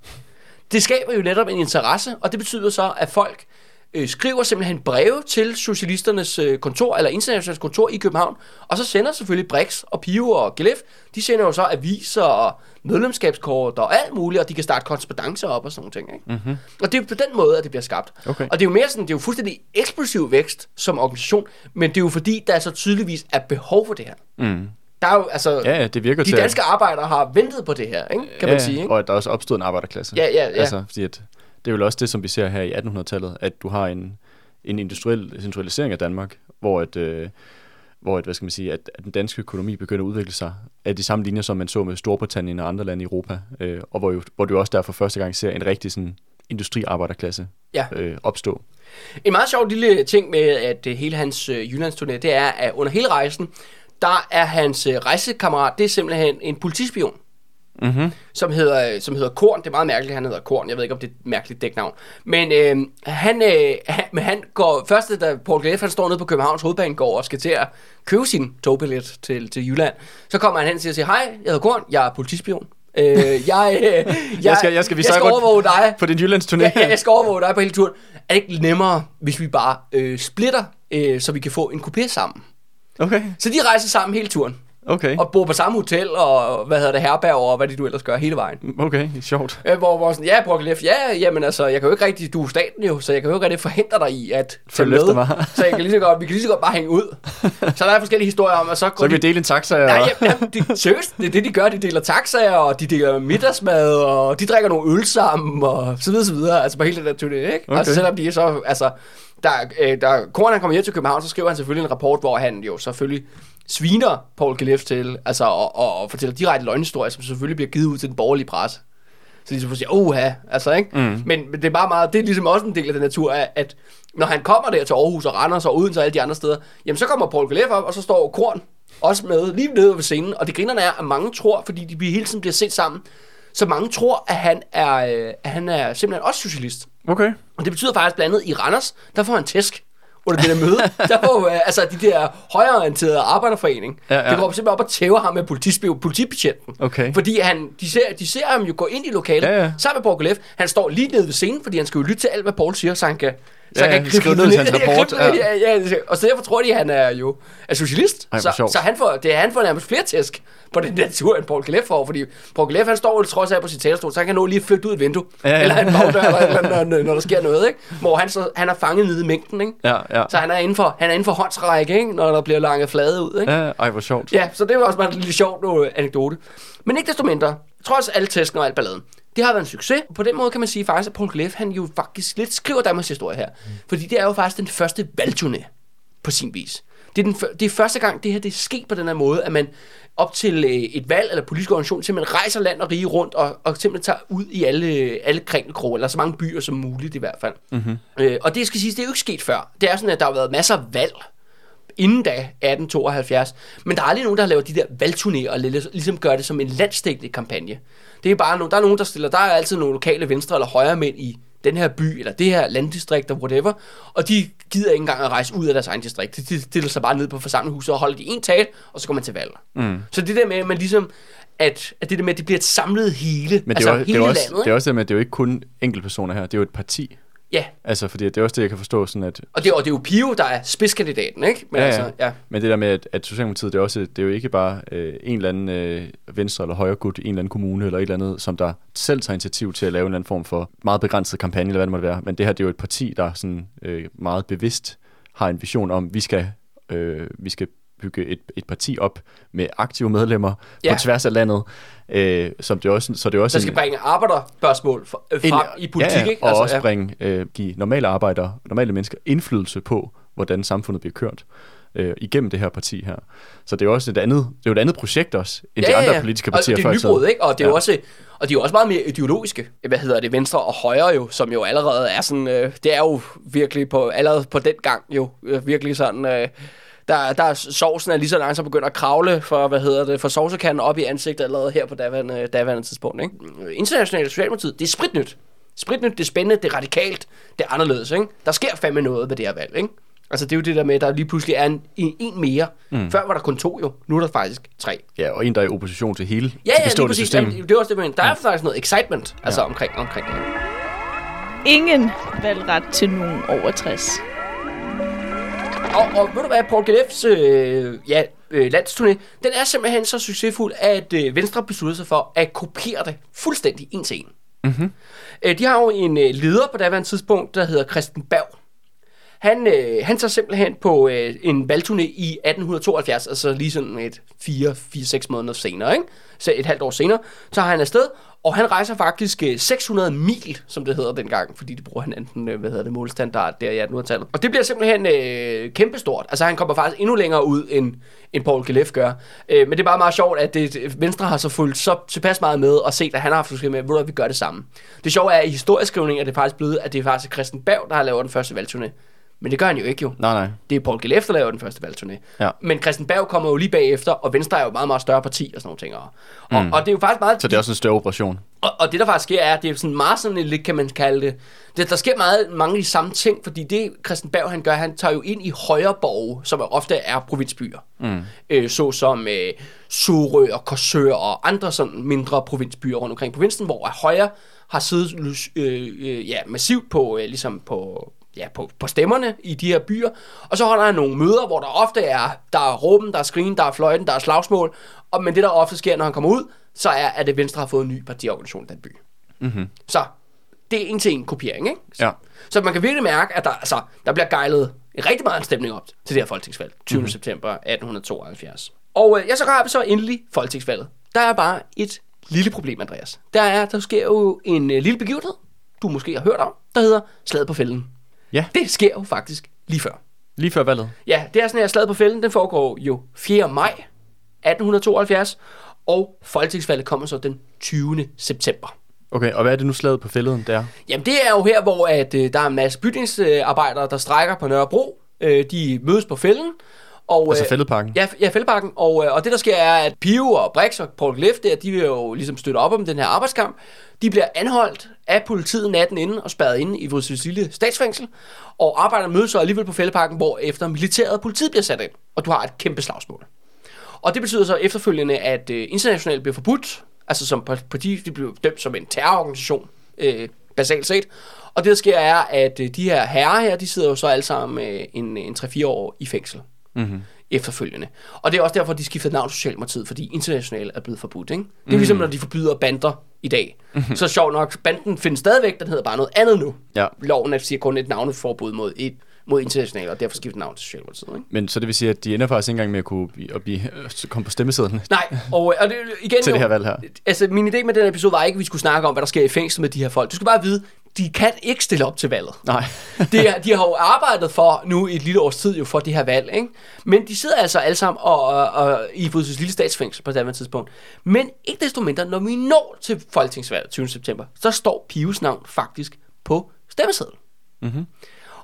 det skaber jo netop en interesse, og det betyder så, at folk øh, skriver simpelthen breve til socialisternes øh, kontor, eller internationalt kontor i København, og så sender selvfølgelig Brix og Pio og Gelef, de sender jo så aviser og medlemskabskort og alt muligt, og de kan starte korrespondencer op og sådan nogle ting. Ikke? Mm-hmm. Og det er på den måde, at det bliver skabt. Okay. Og det er jo mere sådan, det er jo fuldstændig eksplosiv vækst som organisation, men det er jo fordi, der så tydeligvis er behov for det her. Mm. Der er jo, altså, Ja, ja, det virker de til, danske arbejdere har ventet på det her, ikke? kan man sige. Ikke? Og at der også opstået en arbejderklasse. Ja, ja, ja. Altså, fordi at, det er vel også det, som vi ser her i 1800-tallet, at du har en, en industriel centralisering af Danmark, hvor at, øh, hvor at, hvad skal man sige, at, at den danske økonomi begynder at udvikle sig af de samme linjer, som man så med Storbritannien og andre lande i Europa, øh, og hvor, jo, hvor du også der for første gang ser en rigtig sådan, industriarbejderklasse Ja. øh, opstå. En meget sjov lille ting med at øh, hele hans øh, Jyllandsturné, det er, at under hele rejsen, der er hans øh, rejsekammerat, det er simpelthen en politispion, Mm-hmm. som hedder, som hedder Korn. Det er meget mærkeligt, at han hedder Korn. Jeg ved ikke, om det er et mærkeligt dæknavn. Men øh, han, øh, han, men han går... Først, da Paul Gleff, han står nede på Københavns Hovedbanegård og skal til at købe sin togbillet til, til Jylland, så kommer han hen og siger, hej, jeg hedder Korn, jeg er politispion. Øh, jeg, øh, jeg, (laughs) Jeg skal- jeg skal- vi jeg skal overvåge dig. På din Jyllands turné. Ja, jeg skal overvåge dig på hele turen. Er det ikke nemmere, hvis vi bare øh, splitter, øh, så vi kan få en kopé sammen? Okay, Så de rejser sammen hele turen, okay, og bor på samme hotel, og hvad hedder det, herberg, og hvad det du ellers gør hele vejen. okay, sjovt. Øh, hvor, hvor sådan, ja, Brokkelef, ja, jamen altså, jeg kan jo ikke rigtig, du er staten jo, så jeg kan jo ikke rigtig forhindre dig i at tage med. mig. (laughs) så jeg kan lige så godt, vi kan lige så godt bare hænge ud. (laughs) så der er forskellige historier om, at så går Så kan vi de... dele en taxa og... Nej, jamen, jamen, de, seriøst, det er det, de gør. De deler taxaer, og de deler middagsmad, og de drikker nogle øl sammen, og så videre, så videre. Altså på hele det der turné, ikke? Okay. Altså selvom de er så, altså, der, øh, der Korn, han kommer hjem til København, så skriver han selvfølgelig en rapport, hvor han jo selvfølgelig sviner Paul Gelef til, altså, og, og, og fortæller direkte løgnhistorier, som selvfølgelig bliver givet ud til den borgerlige presse. Så de så siger, oha, altså ikke? Mm. Men, men det er bare meget, det er ligesom også en del af den natur, at, at når han kommer der til Aarhus og Randers og Odense og alle de andre steder, jamen så kommer Paul Gelef op, og så står Korn også med lige nede ved scenen. Og det grinerne er, at mange tror, fordi de bliver hele tiden bliver set sammen, så mange tror, at han er, øh, at han er simpelthen også socialist. Okay. Og det betyder faktisk blandt andet i Randers, der får han tæsk under det der møde. (laughs) Der får øh, altså de der højreorienterede arbejderforening. Ja, ja. Det går simpelthen op og tæver ham med politispion, politibetjenten. Okay. Fordi han, de, ser, de ser ham jo gå ind i lokalet Ja, ja. sammen med Gleff. Han står lige nede ved scenen, fordi han skal jo lytte til alt, hvad Paul siger, så han kan, så Ja, kan skrive ned det hans (laughs) rapport, Ja, ja, ja, og så derfor tror de, at han er jo er socialist. Ej, så, så han får, det er, han får nærmest flere tæsk på den der tur, end Paul Gleff får. Fordi Paul Gleff, han står jo trods alt på sin talerstol, så han kan nå lige at flygte ud et vindue. Ja, ja. Eller en (laughs) bagdør, eller, eller når, når der sker noget. Ikke? Hvor han, så, han er fanget nede i mængden. Ikke? Ja, ja. Så han er inden for, han er inden for håndsrække, ikke? når der bliver langet flade ud. Ikke? Ja, ej, hvor sjovt. Ja, så det var også bare en lille sjovt nu, anekdote. Men ikke desto mindre, trods alle tæsken og alt balladen, det har været en succes. På den måde kan man sige faktisk, at Paul Gleff, han jo faktisk lidt skriver Danmarks historie her. Fordi det er jo faktisk den første valgturné på sin vis. Det er, den, det er første gang, det her det er sket på den her måde, at man op til øh, et valg eller politisk organisation simpelthen rejser land og rige rundt og, og simpelthen tager ud i alle, alle kringelkroge, eller så mange byer som muligt i hvert fald. Mm-hmm. Øh, og det skal siges, det er jo ikke sket før. Det er sådan, at der har været masser af valg inden da, 1872. Men der er aldrig nogen, der har lavet de der valgturnéer og lig- ligesom gør det som en landstækkende kampagne. Det er bare nogen, der er nogen, der stiller, der er altid nogle lokale venstre eller højre mænd i den her by, eller det her landdistrikt, og whatever, og de gider ikke engang at rejse ud af deres egen distrikt. De- stiller sig bare ned på forsamlingshuset og holder de en tale, og så går man til valg. Mm. Så det der med, at man ligesom, at, at det der med, at det bliver et samlet hele, Men det, altså er, jo- det, hele er også, landet, det er også det med, at det er jo ikke kun enkeltpersoner her, det er jo et parti. Ja, Altså, fordi det er også det, jeg kan forstå, sådan at... og det, og det er jo Pio, der er spidskandidaten, ikke? Men Ja, altså, ja. Men det der med, at, at Socialdemokratiet, det er, også, det er jo ikke bare øh, en eller anden øh, venstre eller højre gut en eller anden kommune eller et eller andet, som der selv tager initiativ til at lave en eller anden form for meget begrænset kampagne, eller hvad det måtte være. Men det her, det er jo et parti, der sådan øh, meget bevidst har en vision om, vi skal, øh, vi skal bygge et, et parti op med aktive medlemmer Ja. på tværs af landet. Øh, som det også, så det er også Der skal bringe arbejderspørgsmål øh, frem i politik, ja, ja, ikke? Og altså, også ja. bringe, øh, give normale arbejdere, normale mennesker indflydelse på, hvordan samfundet bliver kørt øh, igennem det her parti her. Så det er jo også et andet, det er jo et andet projekt også, end de andre politiske partier og det før er nybrud, ikke? Og det er Ja. også og de er jo også meget mere ideologiske. Hvad hedder det? Venstre og højre jo, som jo allerede er sådan øh, det er jo virkelig på allerede på den gang jo øh, virkelig sådan øh, der, der er sovsen er lige så langsomt begyndt at kravle for, hvad hedder det, for sovsekanden op i ansigtet allerede her på daværende, daværende tidspunkt. Ikke? Internationale Socialdemokratiet, det er spritnyt. Spritnyt, det er spændende, det er radikalt, det er anderledes. Ikke? Der sker fandme noget ved det her valg. Ikke? Altså det er jo det der med, at der lige pludselig er en, en, en mere. Mm. Før var der kun to jo, nu er der faktisk tre. Ja, og en, der er i opposition til hele Ja, det ja, lige bestående præcis. system. Jamen, det er også det, men der er faktisk noget excitement altså, omkring, omkring det. Ingen valgret til nogen over 60. Og, og ved du hvad, Paul Gelefs øh, ja, øh, landsturné, den er simpelthen så succesfuld, at øh, Venstre besluttede sig for at kopiere det fuldstændig en til en. Mm-hmm. Øh, de har jo en øh, leder på daværende tidspunkt, der hedder Christen Berg. Han, øh, han tager simpelthen på øh, en valgturné i 1872, altså lige sådan et 4-6 måneder senere, ikke? Så et halvt år senere, så har han afsted, og han rejser faktisk øh, 600 mil, som det hedder dengang, fordi det bruger han enten, øh, hvad hedder det, målstandard der i 1800-tallet. Og det bliver simpelthen øh, kæmpestort. Altså han kommer faktisk endnu længere ud, end, end Paul Gelef gør. Øh, men det er bare meget sjovt, at det, Venstre har så fulgt så tilpas meget med, og set, at han har haft med, at vi gør det samme. Det sjove er, at i historieskrivningen er det faktisk blevet, at det er faktisk Christian Berg, der har lavet den første valgturné. Men det gør han jo ikke jo. Nej, nej. Det er Paul Gelef, der laver den første valgturné. Ja. Men Christian Berg kommer jo lige bagefter, og Venstre er jo et meget, meget større parti og sådan nogle ting. Og, og, Mm. og det er jo faktisk meget... Så det er også en større operation. Og, og det der faktisk sker er, at det er sådan meget sådan lidt, kan man kalde det, det der sker meget mange af de samme ting, fordi det Christian Berg han gør, han tager jo ind i højreborge, som ofte er provinsbyer. Mm. Øh, så som øh, Sorø og Korsør og andre sådan mindre provinsbyer rundt omkring provinsen, hvor højre har siddet øh, øh, ja, massivt på, øh, ligesom på, ja, på, på stemmerne i de her byer. Og så holder han nogle møder, hvor der ofte er, der er råben, der er skrigen, der er fløjten, der er slagsmål. Og, men det der ofte sker, når han kommer ud, så er, at det Venstre har fået en ny partiorganisation i den by. Mm-hmm. Så det er en til en kopiering, ikke? Ja. Så man kan virkelig mærke, at der, altså, der bliver gejlet rigtig meget en stemning op til det her folketingsvalg. 20. Mm-hmm. september 1872. Og øh, ja, så vi så endelig folketingsvalget. Der er bare et lille problem, Andreas. Der er, der sker jo en øh, lille begivenhed, du måske har hørt om, der hedder Slaget på fælden. Ja. Det sker jo faktisk lige før. Lige før valget. Ja, det er sådan her, Slaget på fælden, den foregår jo 4. maj 1872, og folketingsvalget kommer så den 20. september. Okay, og hvad er det nu slaget på fælleden der? Jamen det er jo her, hvor at, øh, der er en masse bygningsarbejdere, der strækker på Nørrebro. Øh, de mødes på fælden. Og, Altså øh, fældeparken? Ja, ja fældeparken. Og, øh, og det der sker er, at Pio og Brix og Paul Gleff der, de vil jo ligesom støtte op om den her arbejdskamp. De bliver anholdt af politiet natten inden og spærret inde i vores lille statsfængsel. Og arbejderne mødes så alligevel på fældeparken, hvor efter militæret og politiet bliver sat ind. Og du har et kæmpe slagsmål. Og det betyder så efterfølgende, at øh, internationalt bliver forbudt, altså som parti, de bliver dømt som en terrororganisation, øh, basalt set. Og det der sker er, at øh, de her herrer her, de sidder jo så alle sammen øh, en, en 3-4 år i fængsel Mm-hmm. efterfølgende. Og det er også derfor, de skiftede navn til Socialdemokratiet, fordi internationalt er blevet forbudt. Ikke? Det er ligesom, når de forbyder bander i dag. Mm-hmm. Så sjovt nok, banden findes stadigvæk, den hedder bare noget andet nu. Ja. Loven er siger kun et navneforbud mod, et, mod internationalt, og derfor skifter navn til Socialdemokratiet. Ikke? Men så det vil sige, at de ender faktisk ikke engang med at kunne blive, at blive, øh, komme på stemmesedlen Nej, og, og det, igen til jo, det her valg her. Altså, min idé med den episode var ikke, at vi skulle snakke om, hvad der sker i fængsel med de her folk. Du skal bare vide, de kan ikke stille op til valget. Nej. (laughs) det er, de har jo arbejdet for nu i et lille års tid jo for det her valg, ikke? Men de sidder altså alle sammen og, og, og i Fodsus lille statsfængsel på det tidspunkt. Men ikke desto mindre, når vi når til folketingsvalget 20. september, så står Pius navn faktisk på stemmesedlen. Mhm.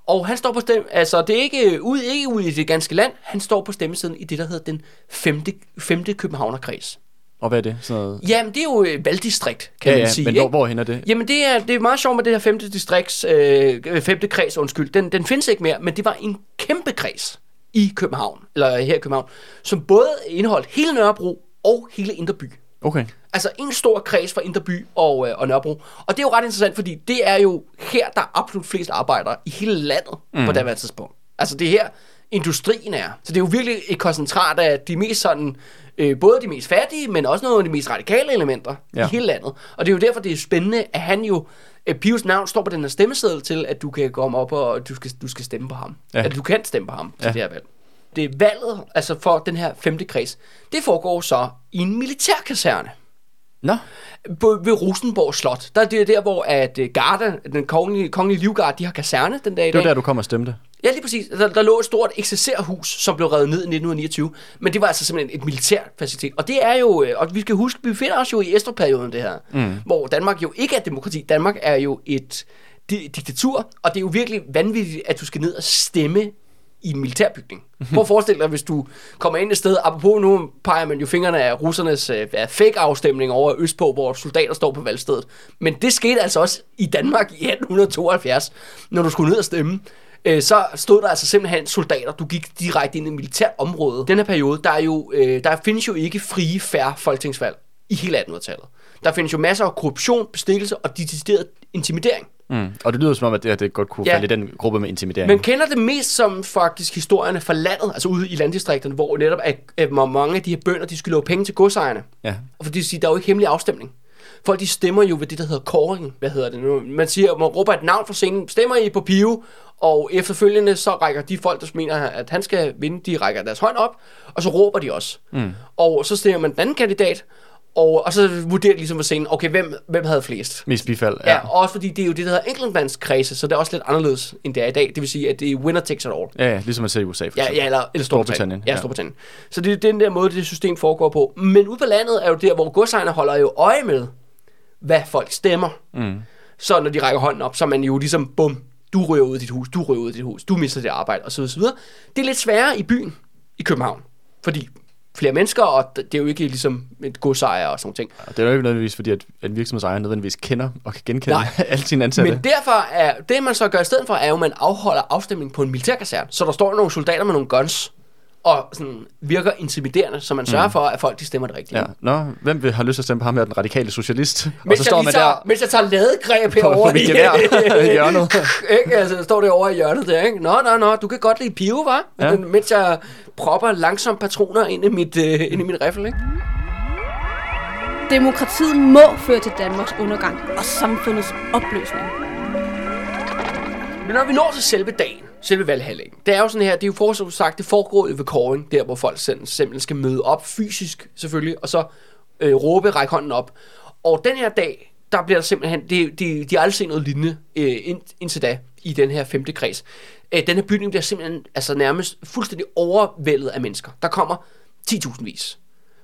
Og han står på stemme, altså det er ikke ude, ikke ude i det ganske land, han står på stemmesedlen i det, der hedder den femte, femte Københavnerkreds. Og hvad er det? Sådan noget? Jamen, det er jo et valgdistrikt, kan ja, man ja, sige. men ikke? hvor, hvor hen er det? Jamen, det er, det er meget sjovt med det her femte distrikts, øh, femte kreds, undskyld. Den, den findes ikke mere, men det var en kæmpe kreds i København, eller her i København, som både indeholdt hele Nørrebro og hele Indreby. Okay. Altså en stor kreds for Indreby og, øh, og Nørrebro. Og det er jo ret interessant, fordi det er jo her, der er absolut flest arbejdere i hele landet mm. på det tidspunkt. Altså det er her, industrien er. Så det er jo virkelig et koncentrat af de mest sådan, øh, både de mest fattige, men også nogle af de mest radikale elementer ja. I hele landet. Og det er jo derfor, det er spændende, at han jo, øh, Pius navn står på den her stemmeseddel til, at du kan komme op og du skal, du skal stemme på ham. Ja. At du kan stemme på ham til Ja. det her valg. Det er valget, altså for den her femte kreds, det foregår så i en militærkaserne Nå, på, ved Rosenborg Slot. Der er det der, hvor at uh, Garda, den kongelige, kongelige livgarde, de har kaserne den dag i det var dag. der, du kom og stemte. Ja, lige præcis. Der, der lå et stort eksercerhus, som blev revet ned i 1929. Men det var altså simpelthen et militært facilitet. Og det er jo, øh, og vi skal huske, vi befinder os jo i Esterperioden det her. Mm. Hvor Danmark jo ikke er demokrati. Danmark er jo et di- diktatur. Og det er jo virkelig vanvittigt, at du skal ned og stemme i en militærbygning. Prøv at forestille dig, hvis du kommer ind et sted, apropos nu peger man jo fingrene af russernes øh, af fake-afstemning over østpå, hvor soldater står på valgstedet. Men det skete altså også i Danmark i 1872, når du skulle ned og stemme. Øh, så stod der altså simpelthen soldater, du gik direkte ind i et militært område. Den her periode, der, er jo, øh, der findes jo ikke frie, færre folketingsvalg i hele 1800-tallet. Der findes jo masser af korruption, bestikkelse og decideret intimidering. Mm. Og det lyder som om, at det, at det godt kunne Ja. falde i den gruppe med intimidering. Man kender det mest som faktisk historierne fra landet, altså ude i landdistrikterne, hvor netop at, at mange af de her bønder, de skulle love penge til godsejerne. Ja. Og fordi de siger, der er jo ikke hemmelig afstemning. Folk de stemmer jo ved det, der hedder kåring. Hvad hedder det nu? Man siger, man råber et navn fra scenen, stemmer I på Pio, og efterfølgende så rækker de folk, der mener, at han skal vinde, de rækker deres hånd op, og så råber de også. Mm. Og så stemmer man den anden kandidat, og, og så vurderer de ligesom på scenen, okay, hvem, hvem havde flest? Mest bifald. Ja. ja, og også fordi det er jo det, der hedder enkeltmandskredse, så det er også lidt anderledes, end det er i dag. Det vil sige, at det er winner takes it all. Ja, ja, ligesom man ser i USA for Ja, ja eller, eller Storbritannien. Storbritannien, Ja, ja. Storbritannien. Så det er den der måde, det system foregår på. Men ude på landet er jo der, hvor godsejerne holder jo øje med, hvad folk stemmer. Mm. Så når de rækker hånden op, så er man jo ligesom, bum, du rører ud af dit hus, du rører ud af dit hus, du mister dit arbejde, og så videre, så videre. Det er lidt sværere i byen, i København. Fordi flere mennesker, og det er jo ikke ligesom et godsejer og sådan ting. Og det er jo ikke nødvendigvis, fordi at en virksomhedsejer nødvendigvis kender og kan genkende Nej. (laughs) alle sine ansatte. Men derfor er, det man så gør i stedet for, er jo, at man afholder afstemning på en militærkaserne. Så der står nogle soldater med nogle guns, og sådan virker intimiderende, så man sørger for, at folk de stemmer det rigtigt. Ja. Nå, hvem vil have lyst til at stemme på ham her, den radikale socialist? og Mens, så står jeg man tager, der mens jeg tager ladegreb herovre i (laughs) hjørnet. ikke? Altså, står det over i hjørnet der, ikke? Nå, nå, nå, du kan godt lide pive, hva'? Ja. Ja. Mens jeg propper langsomt patroner ind i mit, øh, ind i mit riffel, ikke? Demokratiet må føre til Danmarks undergang og samfundets opløsning. Men når vi når til selve dagen, selve valghandlingen, det er jo sådan her, det er jo fortsat sagt, det foregår jo ved kåring, der hvor folk simpelthen skal møde op fysisk selvfølgelig, og så øh, råbe, række hånden op. Og den her dag, der bliver der simpelthen, det, det, de har aldrig set noget lignende øh, ind, indtil da i den her femte kreds. Øh, den her bygning bliver simpelthen altså nærmest fuldstændig overvældet af mennesker. Der kommer 10.000 vis.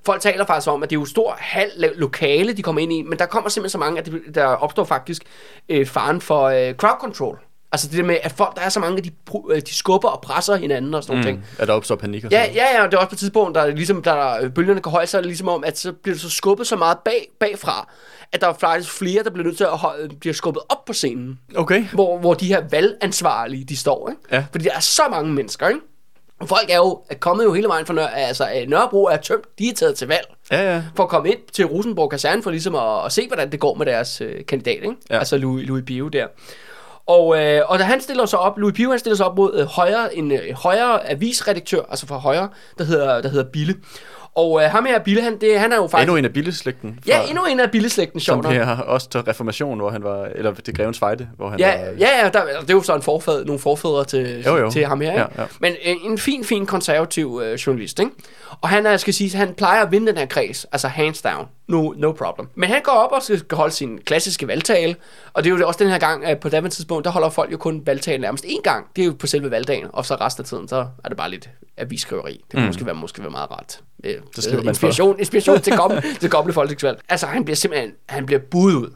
Folk taler faktisk om, at det er jo stor halv lokale, de kommer ind i, men der kommer simpelthen så mange, at det, der opstår faktisk øh, faren for øh, crowd control. Altså det der med, at folk, der er så mange, de, øh, de skubber og presser hinanden og sådan mm. nogle ting. at der opstår panik og Ja, sådan ja, ja, og det er også på et tidspunkt, der er ligesom, der er, bølgerne går højt, så er det ligesom om, at så bliver det så skubbet så meget bag, bagfra, at der er faktisk flere, der bliver nødt til at holde, bliver skubbet op på scenen, Okay. hvor, hvor de her valgansvarlige, de står, ikke? Ja. Fordi der er så mange mennesker, ikke? Og folk er jo er kommet jo hele vejen fra Nør- altså, øh, Nørrebro er tømt, de er taget til valg Ja, ja. for at komme ind til Rosenborg Kaserne for ligesom at, at se, hvordan det går med deres øh, kandidat, ikke? Ja. Altså Louis, Louis Bio der. Og, øh, og da han stiller sig op, Louis Pio han stiller sig op mod øh, højre, en øh, højre avisredaktør, altså fra højre, der hedder, der hedder Bille. Og øh, ham her, Bille, han, det, han er jo faktisk... Endnu en af billeslægten. Ja, endnu en af Billeslægten, Som sjovt nok. bliver også til reformation, hvor han var, eller det grevens fejde, hvor han Ja, var... ja, ja der, det er jo så en forfædre, nogle forfædre til, Jo, jo. til ham her. Ikke? Ja, ja. Men øh, en fin, fin konservativ øh, journalist. Ikke? Og han er, skal sige, han plejer at vinde den her kreds, altså hands down, no, no problem. Men han går op og skal holde sin klassiske valgtale, og det er jo også den her gang, at på daværende tidspunkt, der holder folk jo kun valgtalen nærmest én gang. Det er jo på selve valgdagen, og så resten af tiden, så er det bare lidt avisskriveri. Det kunne mm. måske, være, måske være meget rart. Øh, skriver man inspiration, inspiration til (laughs) kommende, til kommende folketingsvalg. Altså, han bliver simpelthen, han bliver budet ud.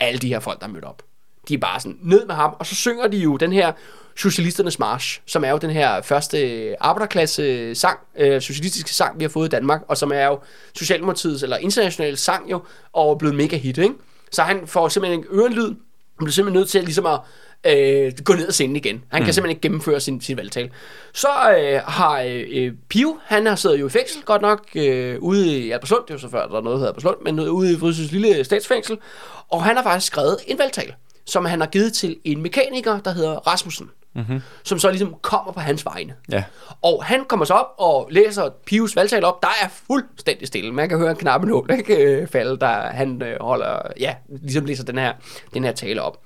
Alle de her folk, der er mødt op. De er bare sådan, ned med ham, og så synger de jo den her Socialisternes March, som er jo den her første arbejderklasse sang, øh, socialistiske sang, vi har fået i Danmark, og som er jo Socialdemokratiets, eller internationale sang jo, og blevet mega hit, ikke? Så han får simpelthen en ørenlyd, han bliver simpelthen nødt til at, ligesom at øh, gå ned ad scenen igen. Han mm. kan simpelthen ikke gennemføre sin, sin valgtale. Så øh, har øh, øh, Pio, han har siddet jo i fængsel, godt nok, øh, ude i Alberslund, det er jo så før, der er noget, der hedder Alberslund, men ude i Frysøs lille statsfængsel, og han har faktisk skrevet en valgtale, som han har givet til en mekaniker, der hedder Rasmussen, mm-hmm. som så ligesom kommer på hans vegne. Ja. Og han kommer så op og læser Pius valgtale op. Der er fuldstændig stille. Man kan høre en knappenål ikke, øh, falde, der han øh, holder, ja, ligesom læser den her, den her tale op.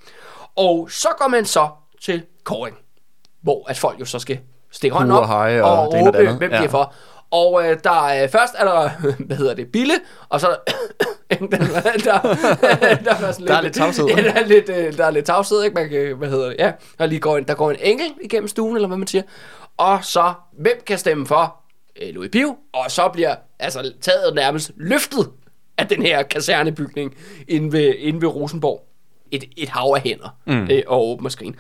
Og så går man så til kåring, hvor at folk jo så skal stikke hånden op og og og råbe, hvem Ja. de er for. Og øh, der er, først er der, (laughs) hvad hedder det, Bille, og så (coughs) er der, der, der, er sådan Der er lidt tavshed. Ja, der er lidt, øh, der er lidt tavshed, ikke? Man kan, hvad hedder det, ja. Der, lige går en, der går en engel igennem stuen, eller hvad man siger. Og så, hvem kan stemme for øh, Louis Pio? Og så bliver altså taget nærmest løftet af den her kasernebygning inde ved, inde ved Rosenborg. Et, et hav af hænder mm. øh, og åbner skrin.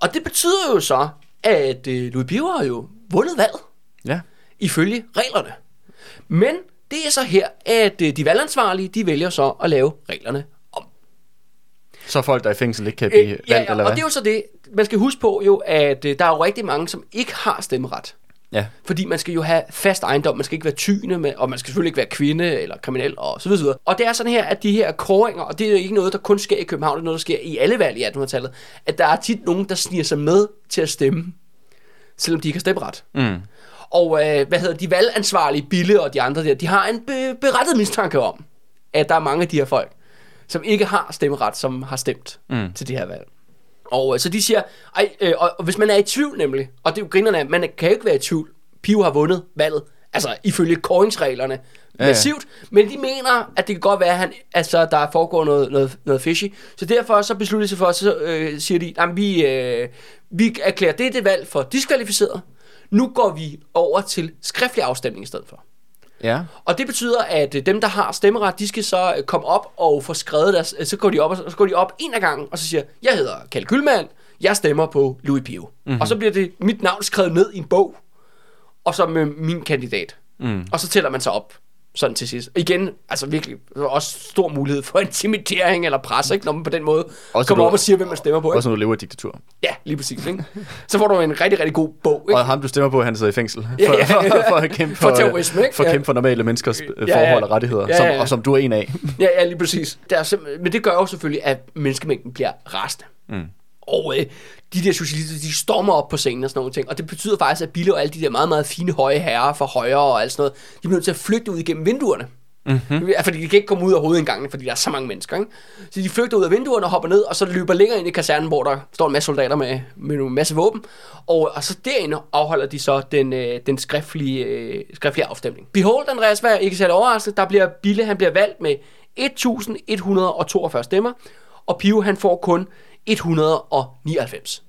Og det betyder jo så, at øh, Louis Pio har jo vundet valget Ja. Ifølge reglerne. Men det er så her, at øh, de valgansvarlige, de vælger så at lave reglerne om. Så folk, der er i fængsel, ikke kan blive Øh, valgt, ja, eller og hvad? det er jo så det. Man skal huske på jo, at øh, der er jo rigtig mange, som ikke har stemmeret. Ja. Fordi man skal jo have fast ejendom, man skal ikke være tyne, med, og man skal selvfølgelig ikke være kvinde eller kriminel og så videre. så videre. Og det er sådan her, at de her kåringer, og det er jo ikke noget, der kun sker i København, det er noget, der sker i alle valg i 1800-tallet, at der er tit nogen, der sniger sig med til at stemme, selvom de ikke har stemmeret. Mm. Og øh, hvad hedder de valgansvarlige, Bille og de andre der, de har en be- berettet mistanke om, at der er mange af de her folk, som ikke har stemmeret, som har stemt mm. til det her valg. Og øh, så de siger, ej, øh, og, og hvis man er i tvivl nemlig, og det er jo grinerne af, man kan jo ikke være i tvivl, Pio har vundet valget, altså ifølge koringsreglerne, ja. massivt, men de mener, at det kan godt være, at han, altså, der foregår noget, noget, noget fishy, så derfor så beslutter de sig for, så øh, siger de, at vi, øh, vi erklærer det, det valg for diskvalificeret, nu går vi over til skriftlig afstemning i stedet for. Ja. Og det betyder, at øh, dem, der har stemmeret, de skal så øh, komme op og få skrevet deres... øh, Så går de op, og så går de op en af gangen, og så siger, jeg hedder Kalle Kølmand, jeg stemmer på Louis Pio. Mm-hmm. Og så bliver det mit navn skrevet ned i en bog, og så med min kandidat. Mm. Og så tæller man sig op sådan til sidst. Igen, altså virkelig, også stor mulighed for (laughs) intimidering eller pres, ikke? når man på den måde Også kommer du- op og siger, hvem man stemmer på. Ikke? Også når du lever i diktatur. Ja, lige præcis. Ikke? Så får du en rigtig, rigtig god bog. Ikke? Og ham, du stemmer på, han sidder i fængsel. For, Ja, ja, ja. for, for at kæmpe For for, terrorisme, ikke? For at kæmpe for normale menneskers ja, Ja, ja. forhold og rettigheder, Ja, som, ja, ja. og som du er en af. Ja, ja, lige præcis. Der er men det gør jo selvfølgelig, at menneskemængden bliver rasende. Mm. Og øh, de der socialister, de stormer op på scenen og sådan nogle ting. Og det betyder faktisk, at Bille og alle de der meget, meget fine høje herrer fra højre og alt sådan noget, de bliver nødt til at flygte ud igennem vinduerne. Mm-hmm. Fordi de kan ikke komme ud af hovedet engang, fordi der er så mange mennesker. Ikke? Så de flygter ud af vinduerne og hopper ned, og så løber længere ind i kasernen, hvor der står en masse soldater med, med en masse våben. Og, og så derinde afholder de så den, øh, den skriftlige, øh, skriftlige afstemning. Behold, Andreas, hvad ikke særlig overrasket, der bliver Bille, han bliver valgt med 1142 stemmer, og Pio, han får kun 199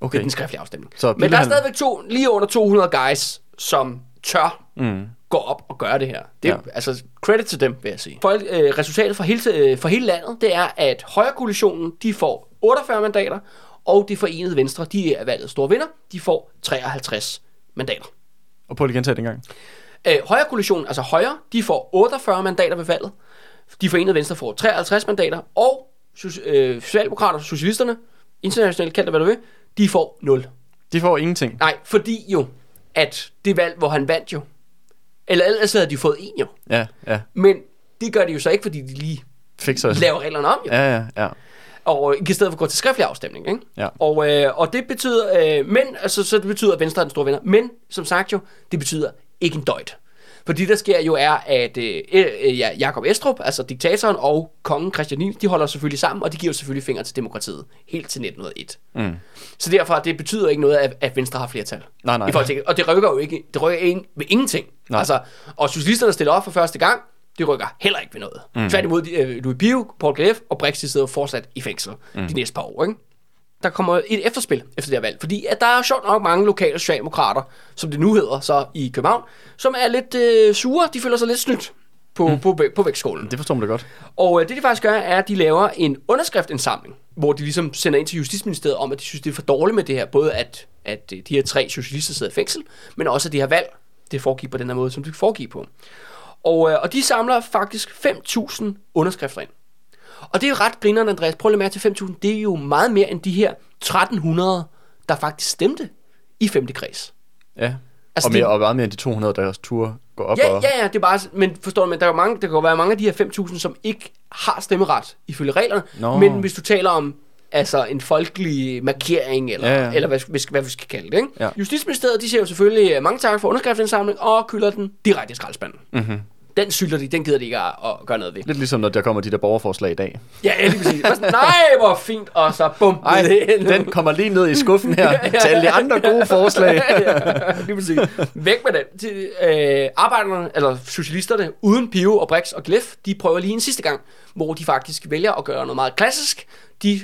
Okay. ved den skriftlige afstemning. Så Men der er stadigvæk to, lige under 200 guys, som tør Mm. gå op og gøre det her. Det er, Ja. altså credit til dem, vil jeg sige. Folk, øh, resultatet for hele, øh, for hele landet, det er, at Højre-koalitionen, de får 48 mandater, og det forenede Venstre, de er valget store vinder, de får 53 mandater. Og prøv lige at gentage det en gang. Øh, Højre-koalitionen, altså Højre, de får 48 mandater ved valget, de forenede Venstre får 53 mandater, og øh, Socialdemokrater, Socialisterne, internationalt kaldt hvad du vil, de får 0. De får ingenting. Nej, fordi jo, at det valg, hvor han vandt jo, eller ellers havde de fået en jo, Ja, ja. men det gør de jo så ikke, fordi de lige Fik så. laver reglerne om, jo. Ja. Ja, ja, ja. Og i stedet for at gå til skriftlig afstemning, ikke? Ja. Og, øh, og det betyder, øh, men, altså, så det betyder, at Venstre er den store vinder. Men, som sagt jo, det betyder ikke en døjt. For det, der sker jo, er, at øh, øh, ja, Jakob Estrup, altså diktatoren, og kongen Christian 9, de holder selvfølgelig sammen, og de giver selvfølgelig fingre til demokratiet, helt til 1901. Mm. Så derfor, det betyder ikke noget, at, at Venstre har flertal Nej, nej. i Folketinget. Og det rykker jo ikke, det rykker ikke ved ingenting. Nej. Altså, og socialisterne stiller op for første gang, det rykker heller ikke ved noget. Mm. Tværtimod, øh, Louis Pio, Paul Gleff og Brix, de sidder fortsat i fængsel mm. de næste par år. Ikke? Der kommer et efterspil efter det her valg, fordi at der er sjovt nok mange lokale socialdemokrater, som det nu hedder så i København, som er lidt øh, sure, de føler sig lidt snydt på, mm. på, på, på vægtskålen. Det forstår man da godt. Og øh, det de faktisk gør, er, at de laver en underskriftindsamling, hvor de ligesom sender ind til Justitsministeriet om, at de synes, det er for dårligt med det her. Både at, at øh, de her tre socialister sidder i fængsel, men også at det her valg, det foregik på den her måde, som det foregik på. Og, øh, og de samler faktisk 5.000 underskrifter ind. Og det er jo ret grinerende, Andreas. Prøv lige mærke til 5.000. Det er jo meget mere end de her 1.300, der faktisk stemte i 5. kreds. Ja. Altså, og, det- mere, og meget mere end de 200, der også turde gå op Ja, og... ja, ja, det er bare, men forstår du, men der er mange, der kan jo være mange af de her 5.000, som ikke har stemmeret ifølge reglerne. Nå. Men hvis du taler om altså en folkelig markering, eller, Ja, ja, eller hvad, hvad, hvad vi skal kalde det. Ikke? Ja. Justitsministeriet, de siger jo selvfølgelig mange tak for underskriftsindsamling, og kylder den direkte i skraldespanden. Mm-hmm. Den sylter de, den gider de ikke at, at gøre noget ved. Lidt ligesom, når der kommer de der borgerforslag i dag. Ja, ja lige præcis. Sådan, Nej, hvor fint, og så bum. Ej, i- den kommer lige ned i skuffen her (laughs) til alle de andre gode forslag. (laughs) ja, lige præcis. Væk med den. Til, øh, arbejderne, eller socialisterne, uden Pio og Brix og Gleff, de prøver lige en sidste gang, hvor de faktisk vælger at gøre noget meget klassisk. De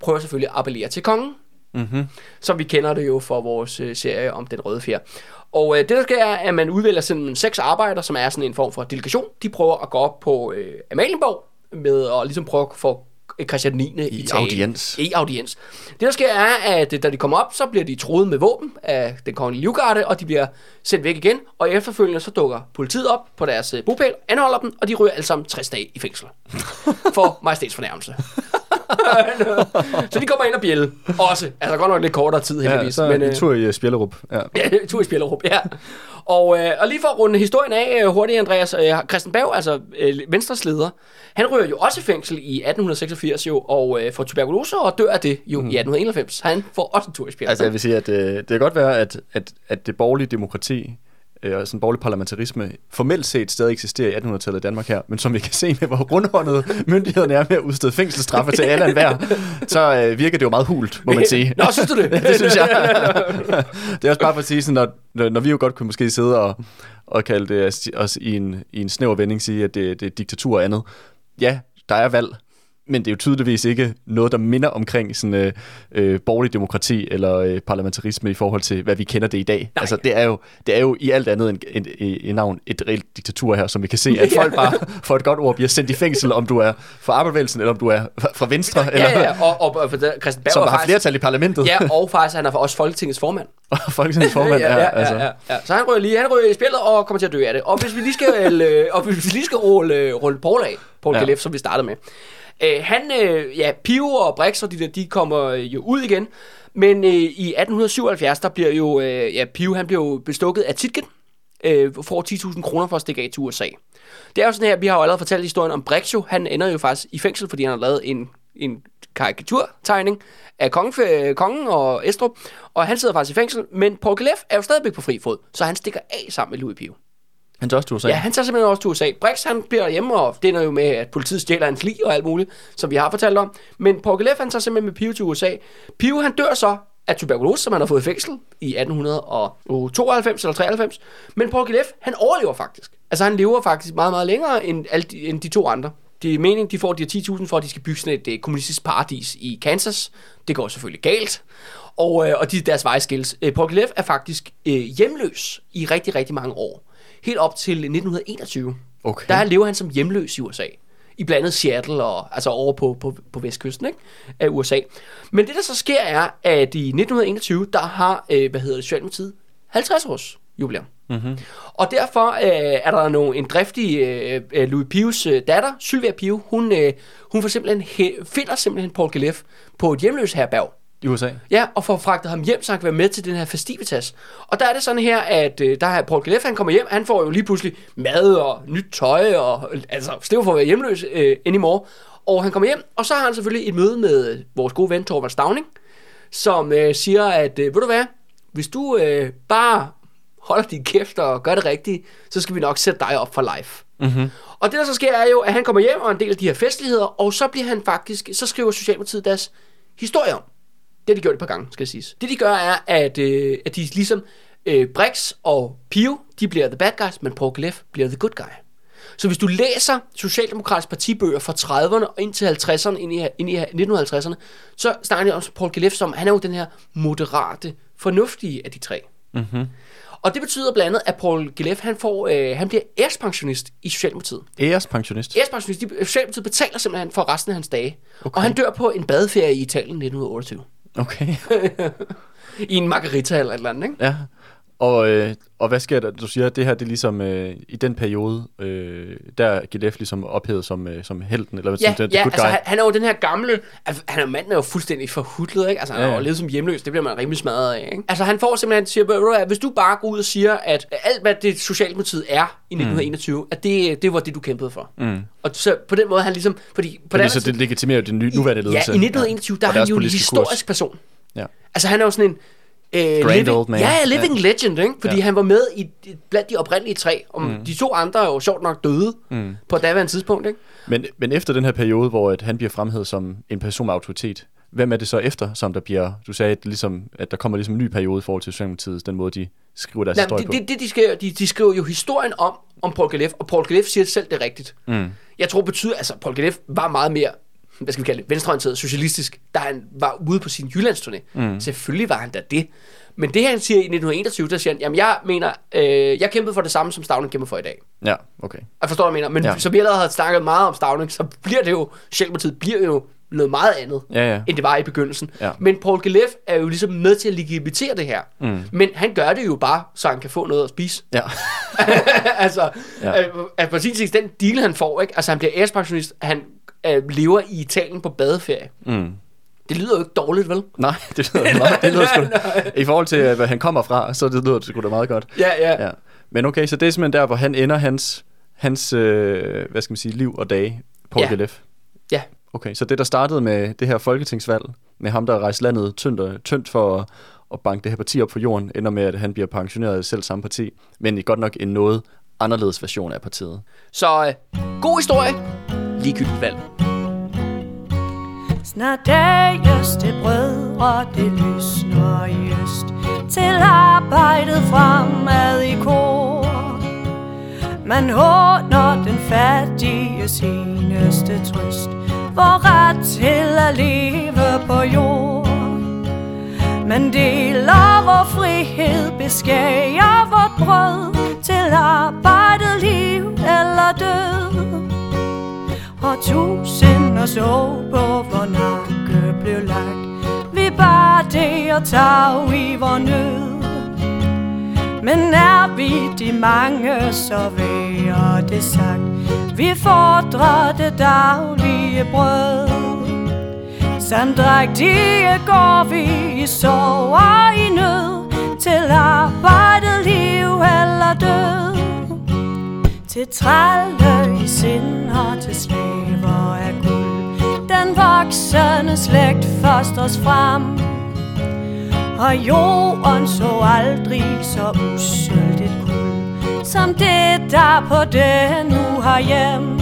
prøver selvfølgelig at appellere til kongen, Mm-hmm. som vi kender det jo fra vores øh, serie om den røde fjer. Og øh, det der sker er, at man udvælger sådan seks arbejdere, som er sådan en form for delegation. De prøver at gå op på øh, Amalienborg med at ligesom prøve at få Christian 9. i, I audiens. I audiens. Det der sker er, at øh, da de kommer op, så bliver de troet med våben af den kongelige livgarde, og de bliver sendt væk igen. Og efterfølgende så dukker politiet op på deres øh, bopæl, anholder dem, og de ryger alle sammen 60 dage i fængsel. (laughs) For majestætsfornærmelse. (laughs) så de kommer ind og bjælle også. Altså godt nok lidt kortere tid, Ja, heldigvis. så men, en øh, tur i øh, Spjellerup. Ja. (laughs) Ja, tur i Spjellerup, ja. Og, øh, og lige for at runde historien af øh, hurtigt, Andreas, øh, Christian Berg, altså øh, Venstres leder, han ryger jo også i fængsel i 1886 jo, og øh, får tuberkulose og dør af det jo mm. i 1891. Han får også en tur i Spjellerup. Altså jeg vil sige, at øh, det kan godt være, at, at, at det borgerlige demokrati øh, sådan borgerlig parlamentarisme formelt set stadig eksisterer i 1800-tallet i Danmark her, men som vi kan se med, hvor rundhåndet (laughs) myndighederne er med at udstede fængselsstraffe til alle og enhver, så øh, virker det jo meget hult, må man sige. (laughs) Nå, synes du det? (laughs) det synes jeg. det er også bare for at sige, sådan, når, når, når vi jo godt kunne måske sidde og, og kalde det os i en, i en snæver vending, sige, at det, det er diktatur og andet. Ja, der er valg, men det er jo tydeligvis ikke noget, der minder omkring sådan øh, øh, borgerlig demokrati eller øh, parlamentarisme i forhold til, hvad vi kender det i dag. Nej. Altså, det er, jo, det er jo i alt andet end en, en, en navn et reelt diktatur her, som vi kan se, at folk bare for et godt ord bliver sendt i fængsel, om du er fra arbejdsbevægelsen, eller om du er fra Venstre, eller Ja, ja, og, og, og Christian Berg som har faktisk... flertal i parlamentet. Ja, og faktisk, han er også Folketingets formand. og (laughs) Folketingets formand ja, er, ja, altså... ja, ja, ja. Så han ryger lige, han ryger i spillet og kommer til at dø af det. Og hvis vi lige skal, øh, og hvis vi lige skal rulle, øh, rulle Paul af, Paul Ja. ja. Calef, som vi startede med. Øh, han, øh, ja, Pio og Brix og de der, de kommer øh, jo ud igen. Men øh, i 1877, der bliver jo, øh, ja, Pio han bliver jo bestukket af Titken, øh, får 10.000 kroner for at stikke af til USA. Det er jo sådan her, vi har jo allerede fortalt historien om Brix jo. Han ender jo faktisk i fængsel, fordi han har lavet en, en karikaturtegning af kongen, øh, kongen og Estrup, og han sidder faktisk i fængsel, men Paul Galef er jo stadigvæk på fri fod, så han stikker af sammen med Louis Pio. Han tager også til USA. Ja, han tager simpelthen også til USA. Brix, han bliver hjemme, og det er jo med, at politiet stjæler hans lig og alt muligt, som vi har fortalt om. Men Porkelef, han tager simpelthen med Pio til USA. Pio, han dør så af tuberkulose, som han har fået i fængsel i 1892 eller 93. Men Porkelef, han overlever faktisk. Altså, han lever faktisk meget, meget længere end, alle de, end de to andre. Det er meningen, de får de her 10.000 for, at de skal bygge sådan et øh, kommunistisk paradis i Kansas. Det går selvfølgelig galt. Og, øh, og de, deres veje skilles. Øh, er faktisk øh, hjemløs i rigtig, rigtig mange år. Helt op til 1921. Okay. Der lever han som hjemløs i USA. I blandt andet Seattle og altså over på, på, på vestkysten ikke? af USA. Men det der så sker er, at i 1921, der har, øh, hvad hedder det, Socialdemokratiet 50 års jubilæum. Mm-hmm. Og derfor øh, er der nogle, en driftig øh, øh, Louis Pius øh, datter, Sylvia Pio, hun, øh, hun får simpelthen, he, finder simpelthen Paul Galef på et hjemløs herberg. I USA. Ja, og får fragtet ham hjem, så han kan være med til den her festivitas. Og der er det sådan her, at øh, der er Paul Galef, han kommer hjem, han får jo lige pludselig mad og nyt tøj, og altså stiv for at være hjemløs øh, anymore. Og han kommer hjem, og så har han selvfølgelig et møde med vores gode ven Torvald Stavning, som øh, siger, at øh, ved du hvad, hvis du øh, bare holder din kæft og gør det rigtigt, så skal vi nok sætte dig op for life. Mm-hmm. Og det der så sker er jo, at han kommer hjem og en del af de her festligheder, og så bliver han faktisk, så skriver Socialdemokratiet deres historie om. Det har de gjort et par gange, skal jeg sige. Det de gør er, at, øh, at de ligesom øh, Brix og Pio, de bliver the bad guys, men Paul Galef bliver the good guy. Så hvis du læser Socialdemokratiske partibøger fra 30'erne og ind til 50'erne, ind i, ind i 1950'erne, så snakker de om Paul Galef som, han er jo den her moderate, fornuftige af de tre. Mm-hmm. Og det betyder blandt andet, at Paul Galef, han, får, øh, han bliver ærespensionist i Socialdemokratiet. Ærespensionist. Ærespensionist, de, Socialdemokratiet betaler simpelthen for resten af hans dage. Okay. Og han dør på en badeferie i Italien i 1928. Okay. (laughs) I en margarita eller et eller andet, ikke? Ja. Og, øh, og hvad sker der? Du siger, at det her det er ligesom øh, i den periode, øh, der er Gilef ligesom ophævet som, øh, som helten, eller Ja, som the, the ja good altså guy. han, han er jo den her gamle, altså, han er manden er jo fuldstændig forhudlet, ikke? Altså han Ja, ja, ja. har jo levet som hjemløs, det bliver man rimelig smadret af, ikke? Altså han får simpelthen, siger, "Ved du hvad, hvis du bare går ud og siger, at alt hvad det Socialdemokratiet er i 1921, at det, det var det, du kæmpede for. Mm. Og så på den måde, han ligesom, fordi på den så det legitimerer jo den nye, nuværende Ja, i ledelse. 1921, der Og er han jo en historisk person. Ja. Altså han er jo sådan en... Øh, living, old man. Ja, living ja. legend, ikke? Fordi Ja. han var med i blandt de oprindelige tre. Og mm. de to andre er jo sjovt nok døde mm. på daværende tidspunkt, ikke? Men, men efter den her periode, hvor at han bliver fremhævet som en person med autoritet, hvem er det så efter, som der bliver, du sagde, at, ligesom, at der kommer ligesom en ny periode i forhold til Socialdemokratiet, den måde, de skriver deres Nej, historie det, på? det, det, de, skriver, de, de skriver jo historien om, om Paul Galef, og Paul Galef siger selv, det rigtigt. Mm. Jeg tror betyder, altså Paul Galef var meget mere, hvad skal vi kalde det, venstreorienteret, socialistisk, da han var ude på sin Jyllandsturné. Mm. Selvfølgelig var han da det. Men det han siger i 1921, der siger han, jamen jeg mener, øh, jeg kæmpede for det samme, som Stavning kæmper for i dag. Ja, okay. Jeg forstår, hvad jeg mener. Men Ja. som vi allerede har snakket meget om Stavning, så bliver det jo, Socialdemokratiet bliver jo noget meget andet, Ja, ja. end det var i begyndelsen. Ja. Men Paul Gelev er jo ligesom med til at legitimere det her. Mm. Men han gør det jo bare, så han kan få noget at spise. Ja. (laughs) altså, Ja. øh, altså præcis den deal, han får, ikke? Altså, han bliver ærespensionist, han øh, lever i Italien på badeferie. Mm. Det lyder jo ikke dårligt, vel? Nej, det lyder, meget, det lyder sgu, (laughs) I forhold til, øh, hvad han kommer fra, så det lyder det sgu da meget godt. Ja, ja. Ja. Men okay, så det er simpelthen der, hvor han ender hans, hans øh, hvad skal man sige, liv og dage, Paul Ja. Gelef. Ja. Okay, så det, der startede med det her folketingsvalg, med ham, der rejste landet tyndt, og- tyndt for at, at banke det her parti op på jorden, ender med, at han bliver pensioneret af selv samme parti, men i godt nok en noget anderledes version af partiet. Så øh, god historie, ligegyldigt valg. Snart dages det brødre, det lysner i øst Til arbejdet fremad i kor man håner den fattige seneste trøst. Vor ret til at leve på jord. Man deler vor frihed, beskærer vort brød Til arbejde, liv eller død. Og tusinder så på vor nakke blev lagt. Vi bare det og tag i vor nød. Men er vi de mange, så værer det sagt. Vi fordrer det daglige brød. Samdrægtige går vi i sorg og i nød Til arbejdet, liv eller død. Til trælle i sind og til slaver af guld. Den voksende slægt fostres frem. Og jorden så aldrig så usølt et kul Som det der på den nu har hjem.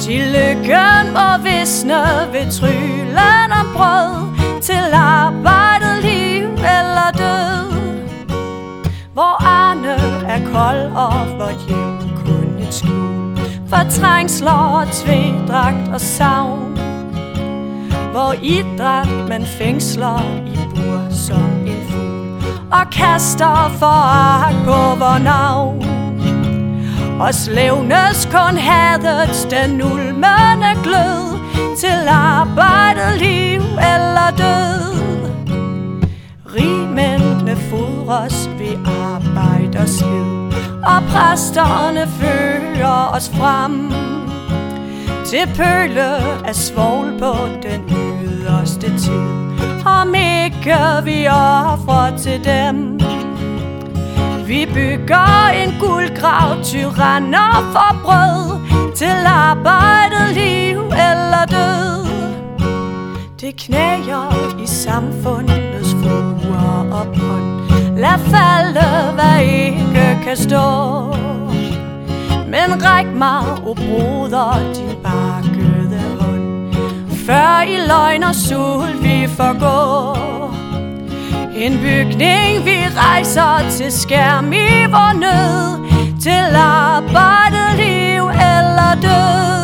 Til lykken må visne ved tryllen om brød Til arbejdet, liv eller død. Hvor Arne er kold og hvor hjem kun et skjul For trængsler og tvedragt og savn. Hvor idræt man fængsler i og kaster foragt på vor navn. Og slævnes kun hadets den ulmende glød Til arbejdet, liv eller død. Rigmændene fodres ved arbejde og slid Og præsterne fører os frem. Til pøle af svogl på den yderste tid om ikke vi offrer til dem. Vi bygger en guldgrav, tyranner for brød Til arbejdet, liv eller død. Det knæger i samfundets fruer og bånd Lad falde, hvad ikke kan stå. Men ræk mig, o broder, din bakke før i løgn og sult vi forgår. En bygning vi rejser til skærm i vor nød, til arbejde, liv eller død.